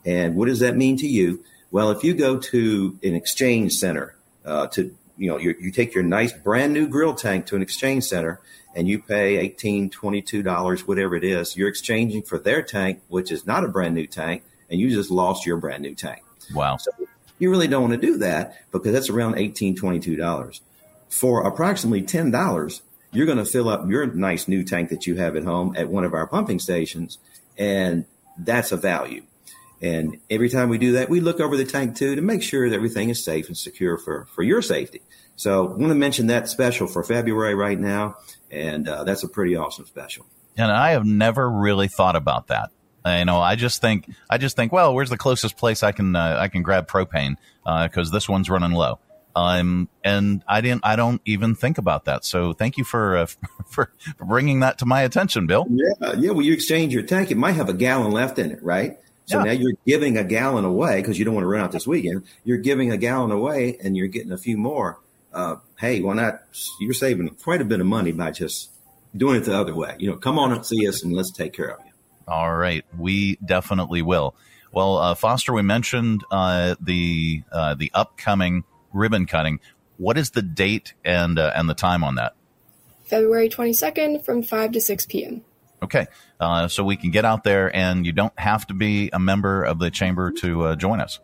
And what does that mean to you? Well, if you go to an exchange center uh, to you know you, you take your nice brand new grill tank to an exchange center and you pay 18 22 dollars whatever it is you're exchanging for their tank which is not a brand new tank and you just lost your brand new tank. Wow. So you really don't want to do that because that's around $18, $22. For approximately $10, you're going to fill up your nice new tank that you have at home at one of our pumping stations. And that's a value. And every time we do that, we look over the tank too to make sure that everything is safe and secure for, for your safety. So I want to mention that special for February right now. And uh, that's a pretty awesome special. And I have never really thought about that. You know, I just think I just think, well, where's the closest place I can uh, I can grab propane because uh, this one's running low. Um, and I didn't I don't even think about that. So thank you for uh, for, for bringing that to my attention, Bill. Yeah, yeah. Well, you exchange your tank, it might have a gallon left in it, right? So yeah. now you're giving a gallon away because you don't want to run out this weekend. You're giving a gallon away, and you're getting a few more. Uh, hey, why not? You're saving quite a bit of money by just doing it the other way. You know, come on and see us, and let's take care of you. All right, we definitely will. Well, uh, Foster, we mentioned uh, the uh, the upcoming ribbon cutting. What is the date and uh, and the time on that? February twenty second, from five to six p.m. Okay, uh, so we can get out there, and you don't have to be a member of the chamber to uh, join us.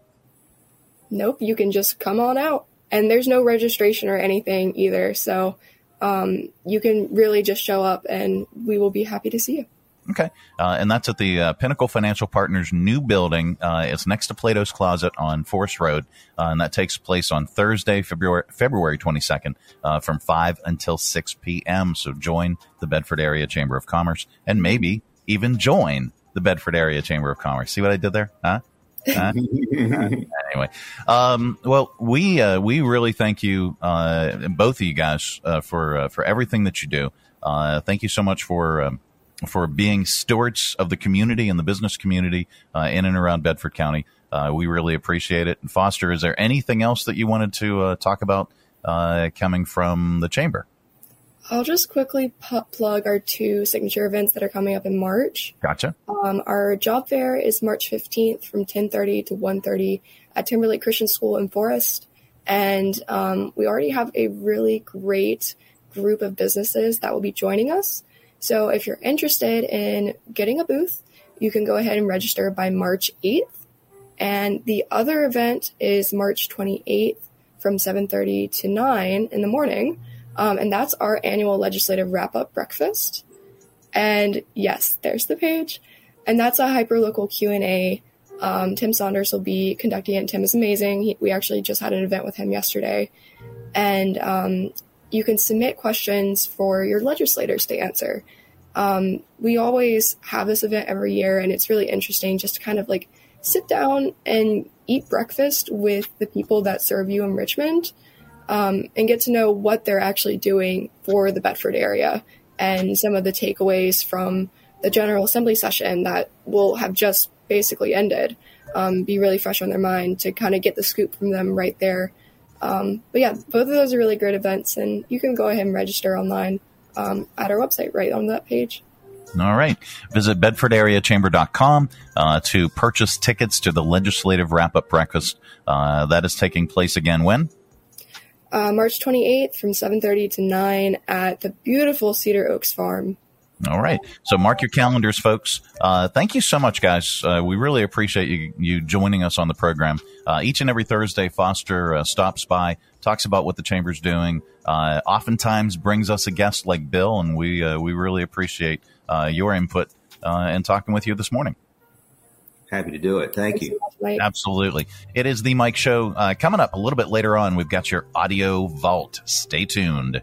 Nope, you can just come on out, and there's no registration or anything either. So um, you can really just show up, and we will be happy to see you. Okay. Uh, and that's at the uh, Pinnacle Financial Partners new building. Uh, it's next to Plato's Closet on Forest Road. Uh, and that takes place on Thursday, February, February 22nd uh, from 5 until 6 p.m. So join the Bedford Area Chamber of Commerce and maybe even join the Bedford Area Chamber of Commerce. See what I did there? Huh? Uh, anyway, um, well, we uh, we really thank you, uh, both of you guys, uh, for for everything that you do. thank you so much for um, for being stewards of the community and the business community uh, in and around Bedford County. Uh, we really appreciate it. And Foster, is there anything else that you wanted to uh, talk about uh, coming from the chamber? I'll just quickly pu- plug our two signature events that are coming up in March. Gotcha. Um, our job fair is March 15th from 10:30 to 1:30 at Timberlake Christian School in Forest, and um, we already have a really great group of businesses that will be joining us. So if you're interested in getting a booth, you can go ahead and register by March 8th. And the other event is March 28th from 7:30 to 9 in the morning. Um, and that's our annual legislative wrap-up breakfast. And yes, there's the page. And that's a hyper-local Q&A. Um, Tim Saunders will be conducting it. Tim is amazing. He, we actually just had an event with him yesterday. And um, you can submit questions for your legislators to answer. Um, we always have this event every year, and it's really interesting just to kind of like sit down and eat breakfast with the people that serve you in Richmond um, and get to know what they're actually doing for the Bedford area and some of the takeaways from the General Assembly session that will have just basically ended. Um, be really fresh on their mind to kind of get the scoop from them right there um, but yeah, both of those are really great events, and you can go ahead and register online um, at our website right on that page. All right. Visit bedfordareachamber.com uh, to purchase tickets to the legislative wrap up breakfast. Uh, that is taking place again when? Uh, March 28th from 7.30 to 9 at the beautiful Cedar Oaks Farm. All right. So mark your calendars, folks. Uh, thank you so much, guys. Uh, we really appreciate you, you joining us on the program. Uh, each and every Thursday, Foster uh, stops by, talks about what the chamber's doing, uh, oftentimes brings us a guest like Bill, and we, uh, we really appreciate your input and talking with you this morning. Happy to do it. Thank Thanks you. So much, Absolutely. It is the Mike Show. coming up a little bit later on, we've got your audio vault. Stay tuned.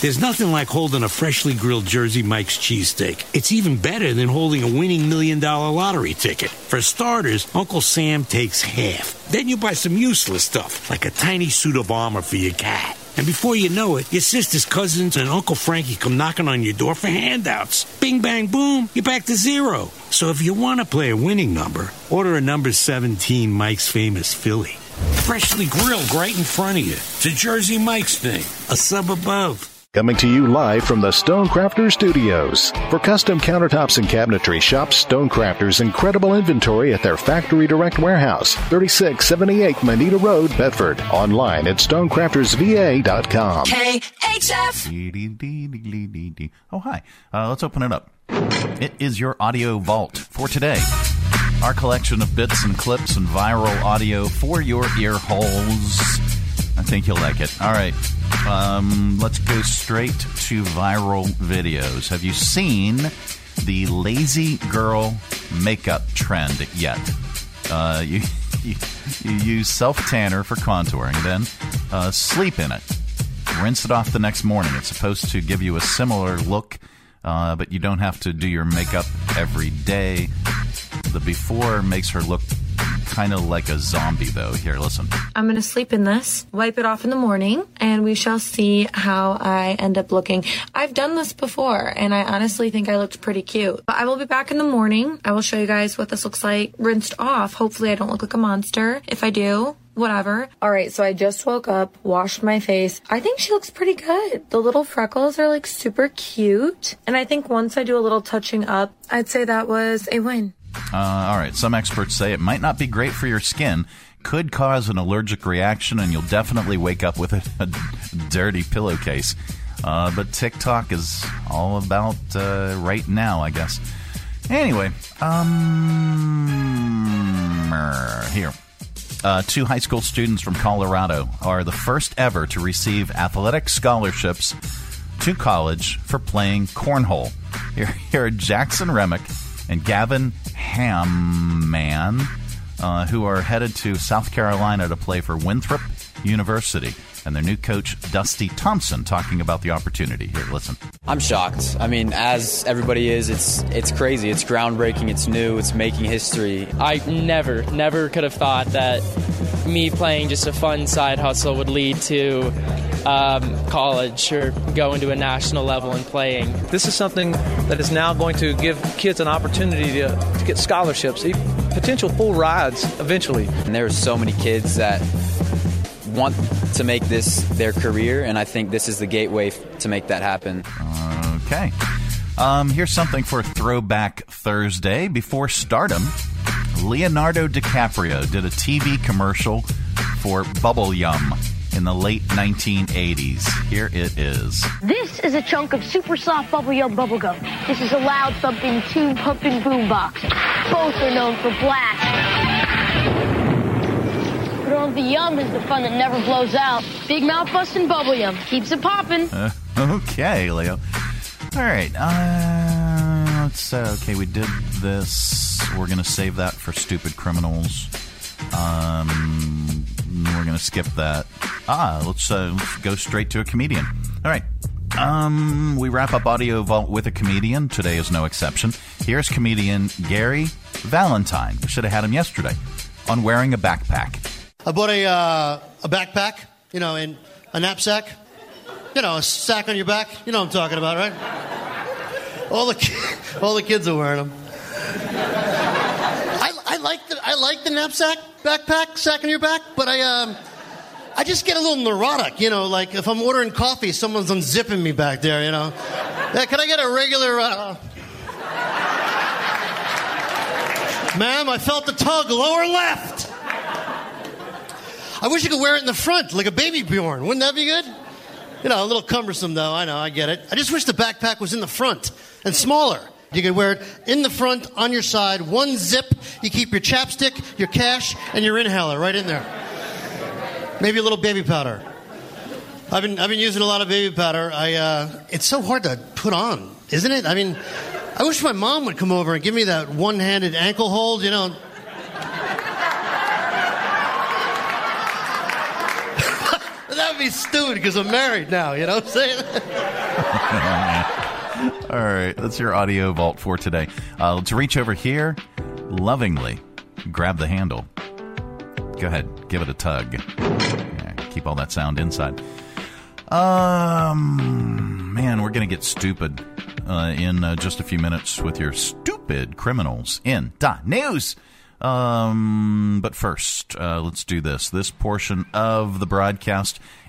There's nothing like holding a freshly grilled Jersey Mike's cheesesteak. It's even better than holding a winning million dollar lottery ticket. For starters, Uncle Sam takes half. Then you buy some useless stuff, like a tiny suit of armor for your cat. And before you know it, your sister's cousins and Uncle Frankie come knocking on your door for handouts. Bing, bang, boom, you're back to zero. So if you want to play a winning number, order a number 17 Mike's Famous Philly. Freshly grilled right in front of you. It's a Jersey Mike's thing, a sub above. Coming to you live from the Stonecrafters Studios. For custom countertops and cabinetry, shop Stonecrafters' incredible inventory at their factory direct warehouse, 3678 Moneta Road, Bedford. Online at stonecraftersva.com. KHF. Oh, hi. Uh, let's open it up. It is your audio vault for today. Our collection of bits and clips and viral audio for your ear holes. I think you'll like it. All right. Um, let's go straight to viral videos. Have you seen the lazy girl makeup trend yet? Uh, you, you, you use self tanner for contouring, then uh, sleep in it. Rinse it off the next morning. It's supposed to give you a similar look, uh, but you don't have to do your makeup every day. The before makes her look kind of like a zombie, though. Here, listen. I'm going to sleep in this, wipe it off in the morning, and we shall see how I end up looking. I've done this before, and I honestly think I looked pretty cute. But I will be back in the morning. I will show you guys what this looks like rinsed off. Hopefully, I don't look like a monster. If I do, whatever. All right, so I just woke up, washed my face. I think she looks pretty good. The little freckles are like super cute. And I think once I do a little touching up, I'd say that was a win. Uh, all right. Some experts say it might not be great for your skin, could cause an allergic reaction, and you'll definitely wake up with a, a dirty pillowcase. Uh, but TikTok is all about uh, right now, I guess. Anyway, um, here. Uh, two high school students from Colorado are the first ever to receive athletic scholarships to college for playing cornhole. Here, here are Jackson Remick and Gavin Hamman, uh, who are headed to South Carolina to play for Winthrop University. And their new coach, Dusty Thompson, talking about the opportunity. Here, listen. I'm shocked. I mean, as everybody is, it's it's crazy. It's groundbreaking. It's new. It's making history. I never, never could have thought that me playing just a fun side hustle would lead to um, college or going to a national level and playing. This is something that is now going to give kids an opportunity to, to get scholarships, potential full rides eventually. And there are so many kids that want to make this their career, and I think this is the gateway to make that happen. Okay. Um, here's something for Throwback Thursday. Before stardom, Leonardo DiCaprio did a TV commercial for Bubble Yum in the late 1980s. Here it is. This is a chunk of super soft bubble yum bubble gum. This is a loud thumping tube pumping boombox. Both are known for blast. On the yum is the fun that never blows out. Big mouth busting bubble yum keeps it popping. Uh, okay, Leo. All right. Uh, let's. Uh, okay, we did this. We're gonna save that for stupid criminals. Um, we're gonna skip that. Ah, let's, uh, let's go straight to a comedian. All right. Um, we wrap up Audio Vault with a comedian. Today is no exception. Here's comedian Gary Valentine. We should have had him yesterday on wearing a backpack. I bought a, uh, a backpack, you know, and a knapsack. You know, a sack on your back. You know what I'm talking about, right? All the ki- all the kids are wearing them. I, I like the I like the knapsack backpack sack on your back, but I um I just get a little neurotic. You know, like if I'm ordering coffee, someone's unzipping me back there. You know, yeah, can I get a regular? Uh... Ma'am, I felt the tug lower left. I wish you could wear it in the front, like a baby Bjorn. Wouldn't that be good? You know, a little cumbersome though. I know, I get it. I just wish the backpack was in the front and smaller. You could wear it in the front, on your side, one zip. You keep your chapstick, your cash, and your inhaler right in there. Maybe a little baby powder. I've been I've been using a lot of baby powder. I uh, it's so hard to put on, isn't it? I mean, I wish my mom would come over and give me that one-handed ankle hold. You know, that would be stupid because I'm married now. You know what I'm saying? All right, that's your audio vault for today. Uh, to reach over here, lovingly grab the handle. Go ahead, give it a tug. Yeah, keep all that sound inside. Um, man, we're gonna get stupid uh, in uh, just a few minutes with your stupid criminals in dot news. Um, but first, uh, let's do this. This portion of the broadcast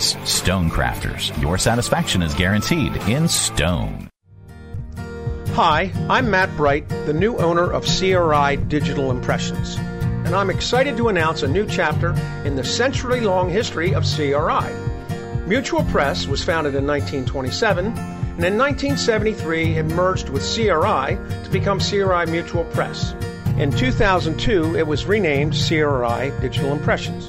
Stonecrafters. Your satisfaction is guaranteed in stone. Hi, I'm Matt Bright, the new owner of CRI Digital Impressions, and I'm excited to announce a new chapter in the century long history of CRI. Mutual Press was founded in 1927, and in 1973 it merged with CRI to become CRI Mutual Press. In 2002, it was renamed CRI Digital Impressions.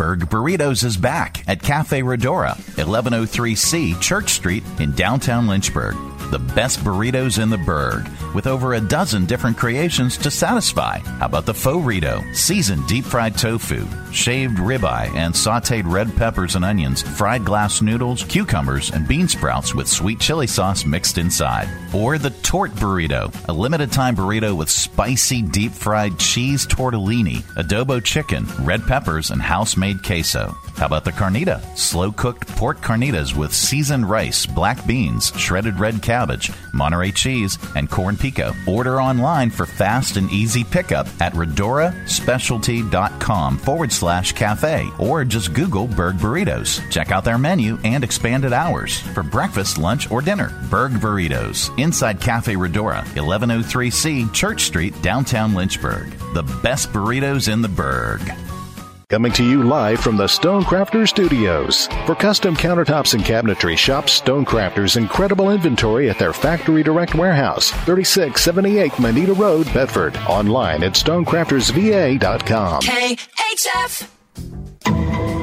Berg Burritos is back at Cafe Redora, 1103C Church Street in downtown Lynchburg. The best burritos in the burg, with over a dozen different creations to satisfy. How about the faux Rito, seasoned deep fried tofu, shaved ribeye, and sauteed red peppers and onions, fried glass noodles, cucumbers, and bean sprouts with sweet chili sauce mixed inside. Or the Tort Burrito, a limited time burrito with spicy deep fried cheese tortellini, adobo chicken, red peppers, and house made queso. How about the carnita? Slow cooked pork carnitas with seasoned rice, black beans, shredded red cabbage, Monterey cheese, and corn pico. Order online for fast and easy pickup at redoraspecialty.com forward slash cafe or just Google Berg Burritos. Check out their menu and expanded hours for breakfast, lunch, or dinner. Berg Burritos inside Cafe Redora, 1103C Church Street, downtown Lynchburg. The best burritos in the Berg. Coming to you live from the Stonecrafters Studios. For custom countertops and cabinetry, shop Stonecrafters' incredible inventory at their Factory Direct Warehouse, 3678 Moneta Road, Bedford. Online at stonecraftersva.com. KHF.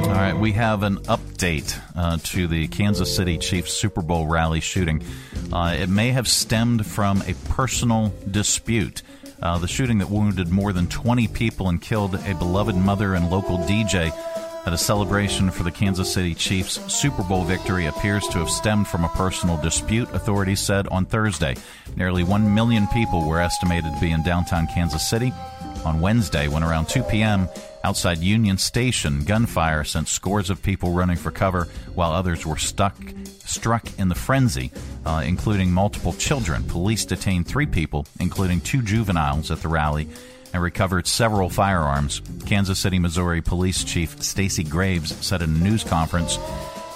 All right, we have an update uh, to the Kansas City Chiefs Super Bowl rally shooting. Uh, it may have stemmed from a personal dispute. Uh, the shooting that wounded more than 20 people and killed a beloved mother and local DJ at a celebration for the Kansas City Chiefs Super Bowl victory appears to have stemmed from a personal dispute, authorities said on Thursday. Nearly 1 million people were estimated to be in downtown Kansas City on Wednesday when around 2 p.m. outside Union Station, gunfire sent scores of people running for cover while others were stuck struck in the frenzy, uh, including multiple children. Police detained three people, including two juveniles, at the rally and recovered several firearms. Kansas City, Missouri Police Chief Stacy Graves said in a news conference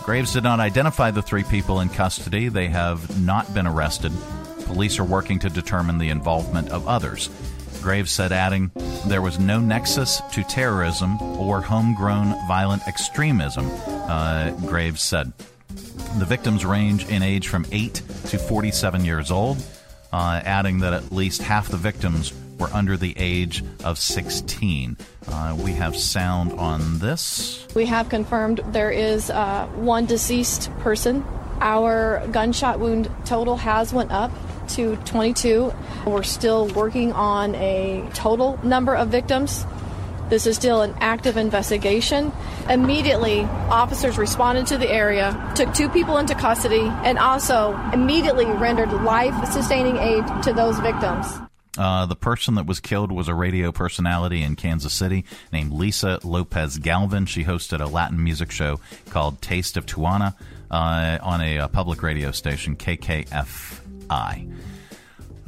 Graves did not identify the three people in custody. They have not been arrested. Police are working to determine the involvement of others. Graves said, adding, There was no nexus to terrorism or homegrown violent extremism, uh, Graves said. The victims range in age from 8 to 47 years old, uh, adding that at least half the victims were under the age of 16. Uh, we have sound on this. We have confirmed there is uh, one deceased person. Our gunshot wound total has went up to 22. We're still working on a total number of victims. This is still an active investigation. Immediately, officers responded to the area, took two people into custody, and also immediately rendered life sustaining aid to those victims. Uh, the person that was killed was a radio personality in Kansas City named Lisa Lopez Galvan. She hosted a Latin music show called Taste of Tejano uh, on a, a, public radio station, KKFI.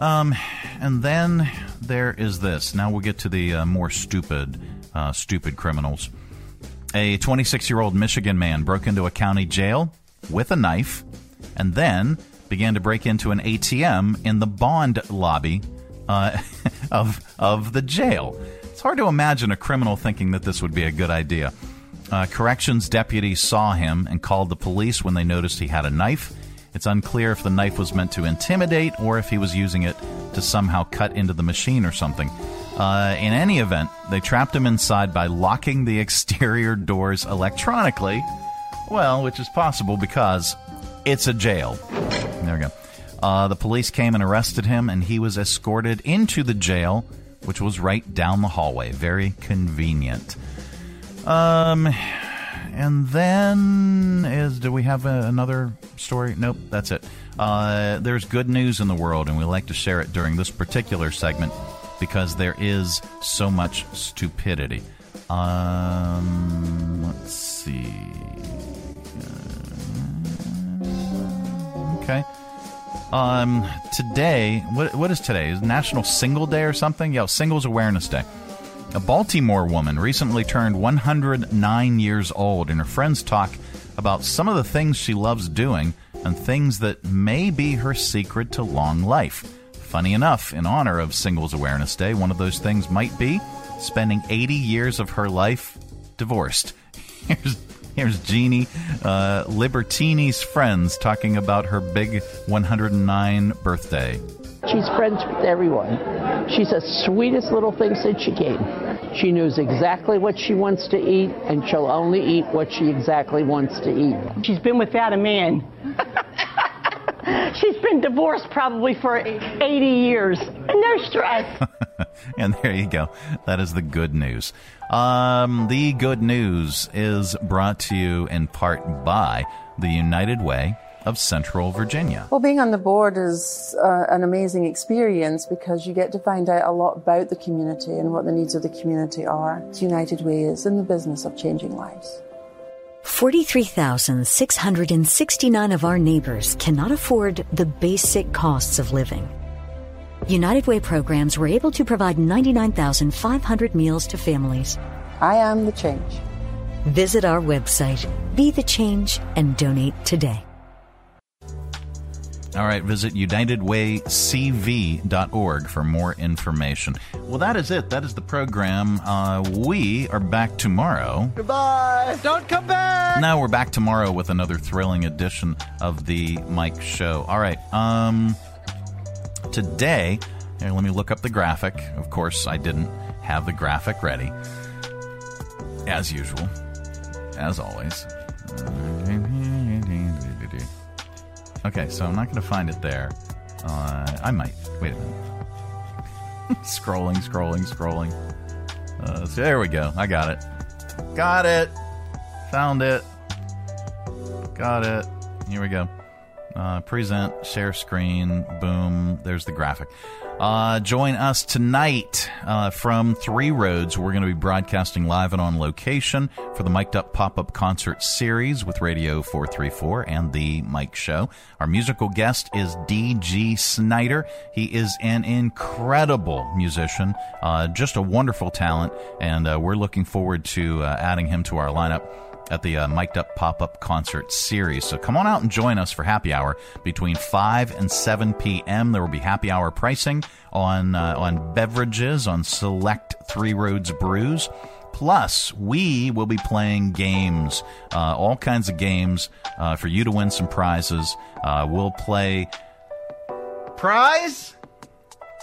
Um, and then there is this. Now we'll get to the uh, more stupid, uh, stupid criminals. A 26 year old Michigan man broke into a county jail with a knife and then began to break into an ATM in the bond lobby uh, of of the jail. It's hard to imagine a criminal thinking that this would be a good idea. Uh, corrections deputies saw him and called the police when they noticed he had a knife. It's unclear if the knife was meant to intimidate or if he was using it to somehow cut into the machine or something. Uh, in any event, they trapped him inside by locking the exterior doors electronically. Well, which is possible because it's a jail. There we go. Uh, the police came and arrested him, and he was escorted into the jail, which was right down the hallway. Very convenient. Um, and then is do we have a, another story? Nope, that's it. Uh, there's good news in the world, and we like to share it during this particular segment because there is so much stupidity. Um, let's see. Uh, okay. Um, today, what, what is today? Is National Single Day or something? Yeah, Singles Awareness Day. A Baltimore woman recently turned 109 years old, and her friends talk about some of the things she loves doing and things that may be her secret to long life. Funny enough, in honor of Singles Awareness Day, one of those things might be spending 80 years of her life divorced. Here's Here's Jeannie uh, Libertini's friends talking about her big 109 birthday. She's friends with everyone. She's the sweetest little thing since she came. She knows exactly what she wants to eat, and she'll only eat what she exactly wants to eat. She's been without a man. She's been divorced probably for 80 years. No stress. and there you go. That is the good news. Um, the good news is brought to you in part by the United Way of Central Virginia. Well, being on the board is uh, an amazing experience because you get to find out a lot about the community and what the needs of the community are. United Way is in the business of changing lives. 43,669 of our neighbors cannot afford the basic costs of living. United Way programs were able to provide 99,500 meals to families. I am the change. Visit our website, Be the Change, and donate today. All right, visit unitedwaycv.org for more information. Well, that is it. That is the program. Uh, we are back tomorrow. Goodbye. Don't come back. Now we're back tomorrow with another thrilling edition of the Mike Show. All right. Um, today, here, let me look up the graphic. Of course, I didn't have the graphic ready, as usual, as always. Okay, so I'm not going to find it there. Uh, I might. Wait a minute. scrolling, scrolling, scrolling. Uh, so there we go. I got it. Got it. Found it. Got it. Here we go. Uh, present, share screen, boom, there's the graphic. Uh, join us tonight uh, from Three Roads. We're going to be broadcasting live and on location for the Mic'd Up Pop Up Concert Series with Radio 434 and The Mike Show. Our musical guest is D.G. Snyder. He is an incredible musician, uh, just a wonderful talent, and uh, we're looking forward to uh, adding him to our lineup at the uh, Mic'd Up Pop Up Concert Series. So come on out and join us for happy hour between 5 and 7 p.m. There will be happy hour pricing on, uh, on beverages, on select Three Roads brews. Plus, we will be playing games, uh, all kinds of games uh, for you to win some prizes. Uh, we'll play prize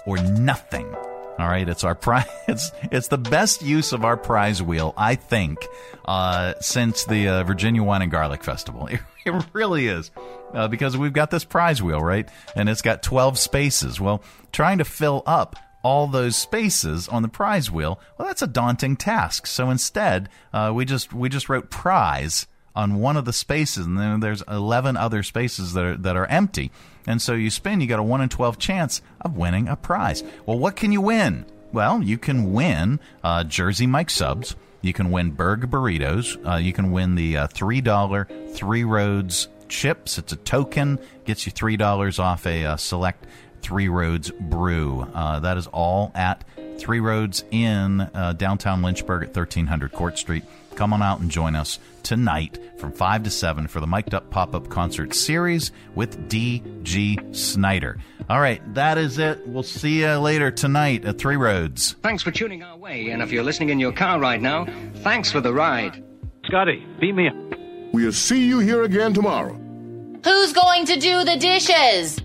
or nothing. All right, it's our prize. It's it's the best use of our prize wheel, I think, uh, since the uh, Virginia Wine and Garlic Festival. It, it really is, uh, because we've got this prize wheel, right, and it's got twelve spaces. Well, trying to fill up all those spaces on the prize wheel, well, that's a daunting task. So instead, uh, we just we just wrote prize on one of the spaces, and then there's 11 other spaces that are, that are empty. And so you spin, you got a 1 in 12 chance of winning a prize. Well, what can you win? Well, you can win uh, Jersey Mike subs. You can win Berg burritos. Uh, you can win the uh, $3 Three Roads chips. It's a token, gets you $3 off a uh, select Three Roads brew. Uh, that is all at Three Roads in uh, downtown Lynchburg at 1300 Court Street. Come on out and join us tonight from 5 to 7 for the Mic'd Up Pop Up Concert Series with D.G. Snyder. All right, that is it. We'll see you later tonight at Three Roads. Thanks for tuning our way, and if you're listening in your car right now, thanks for the ride. Scotty, beat me up. We'll see you here again tomorrow. Who's going to do the dishes?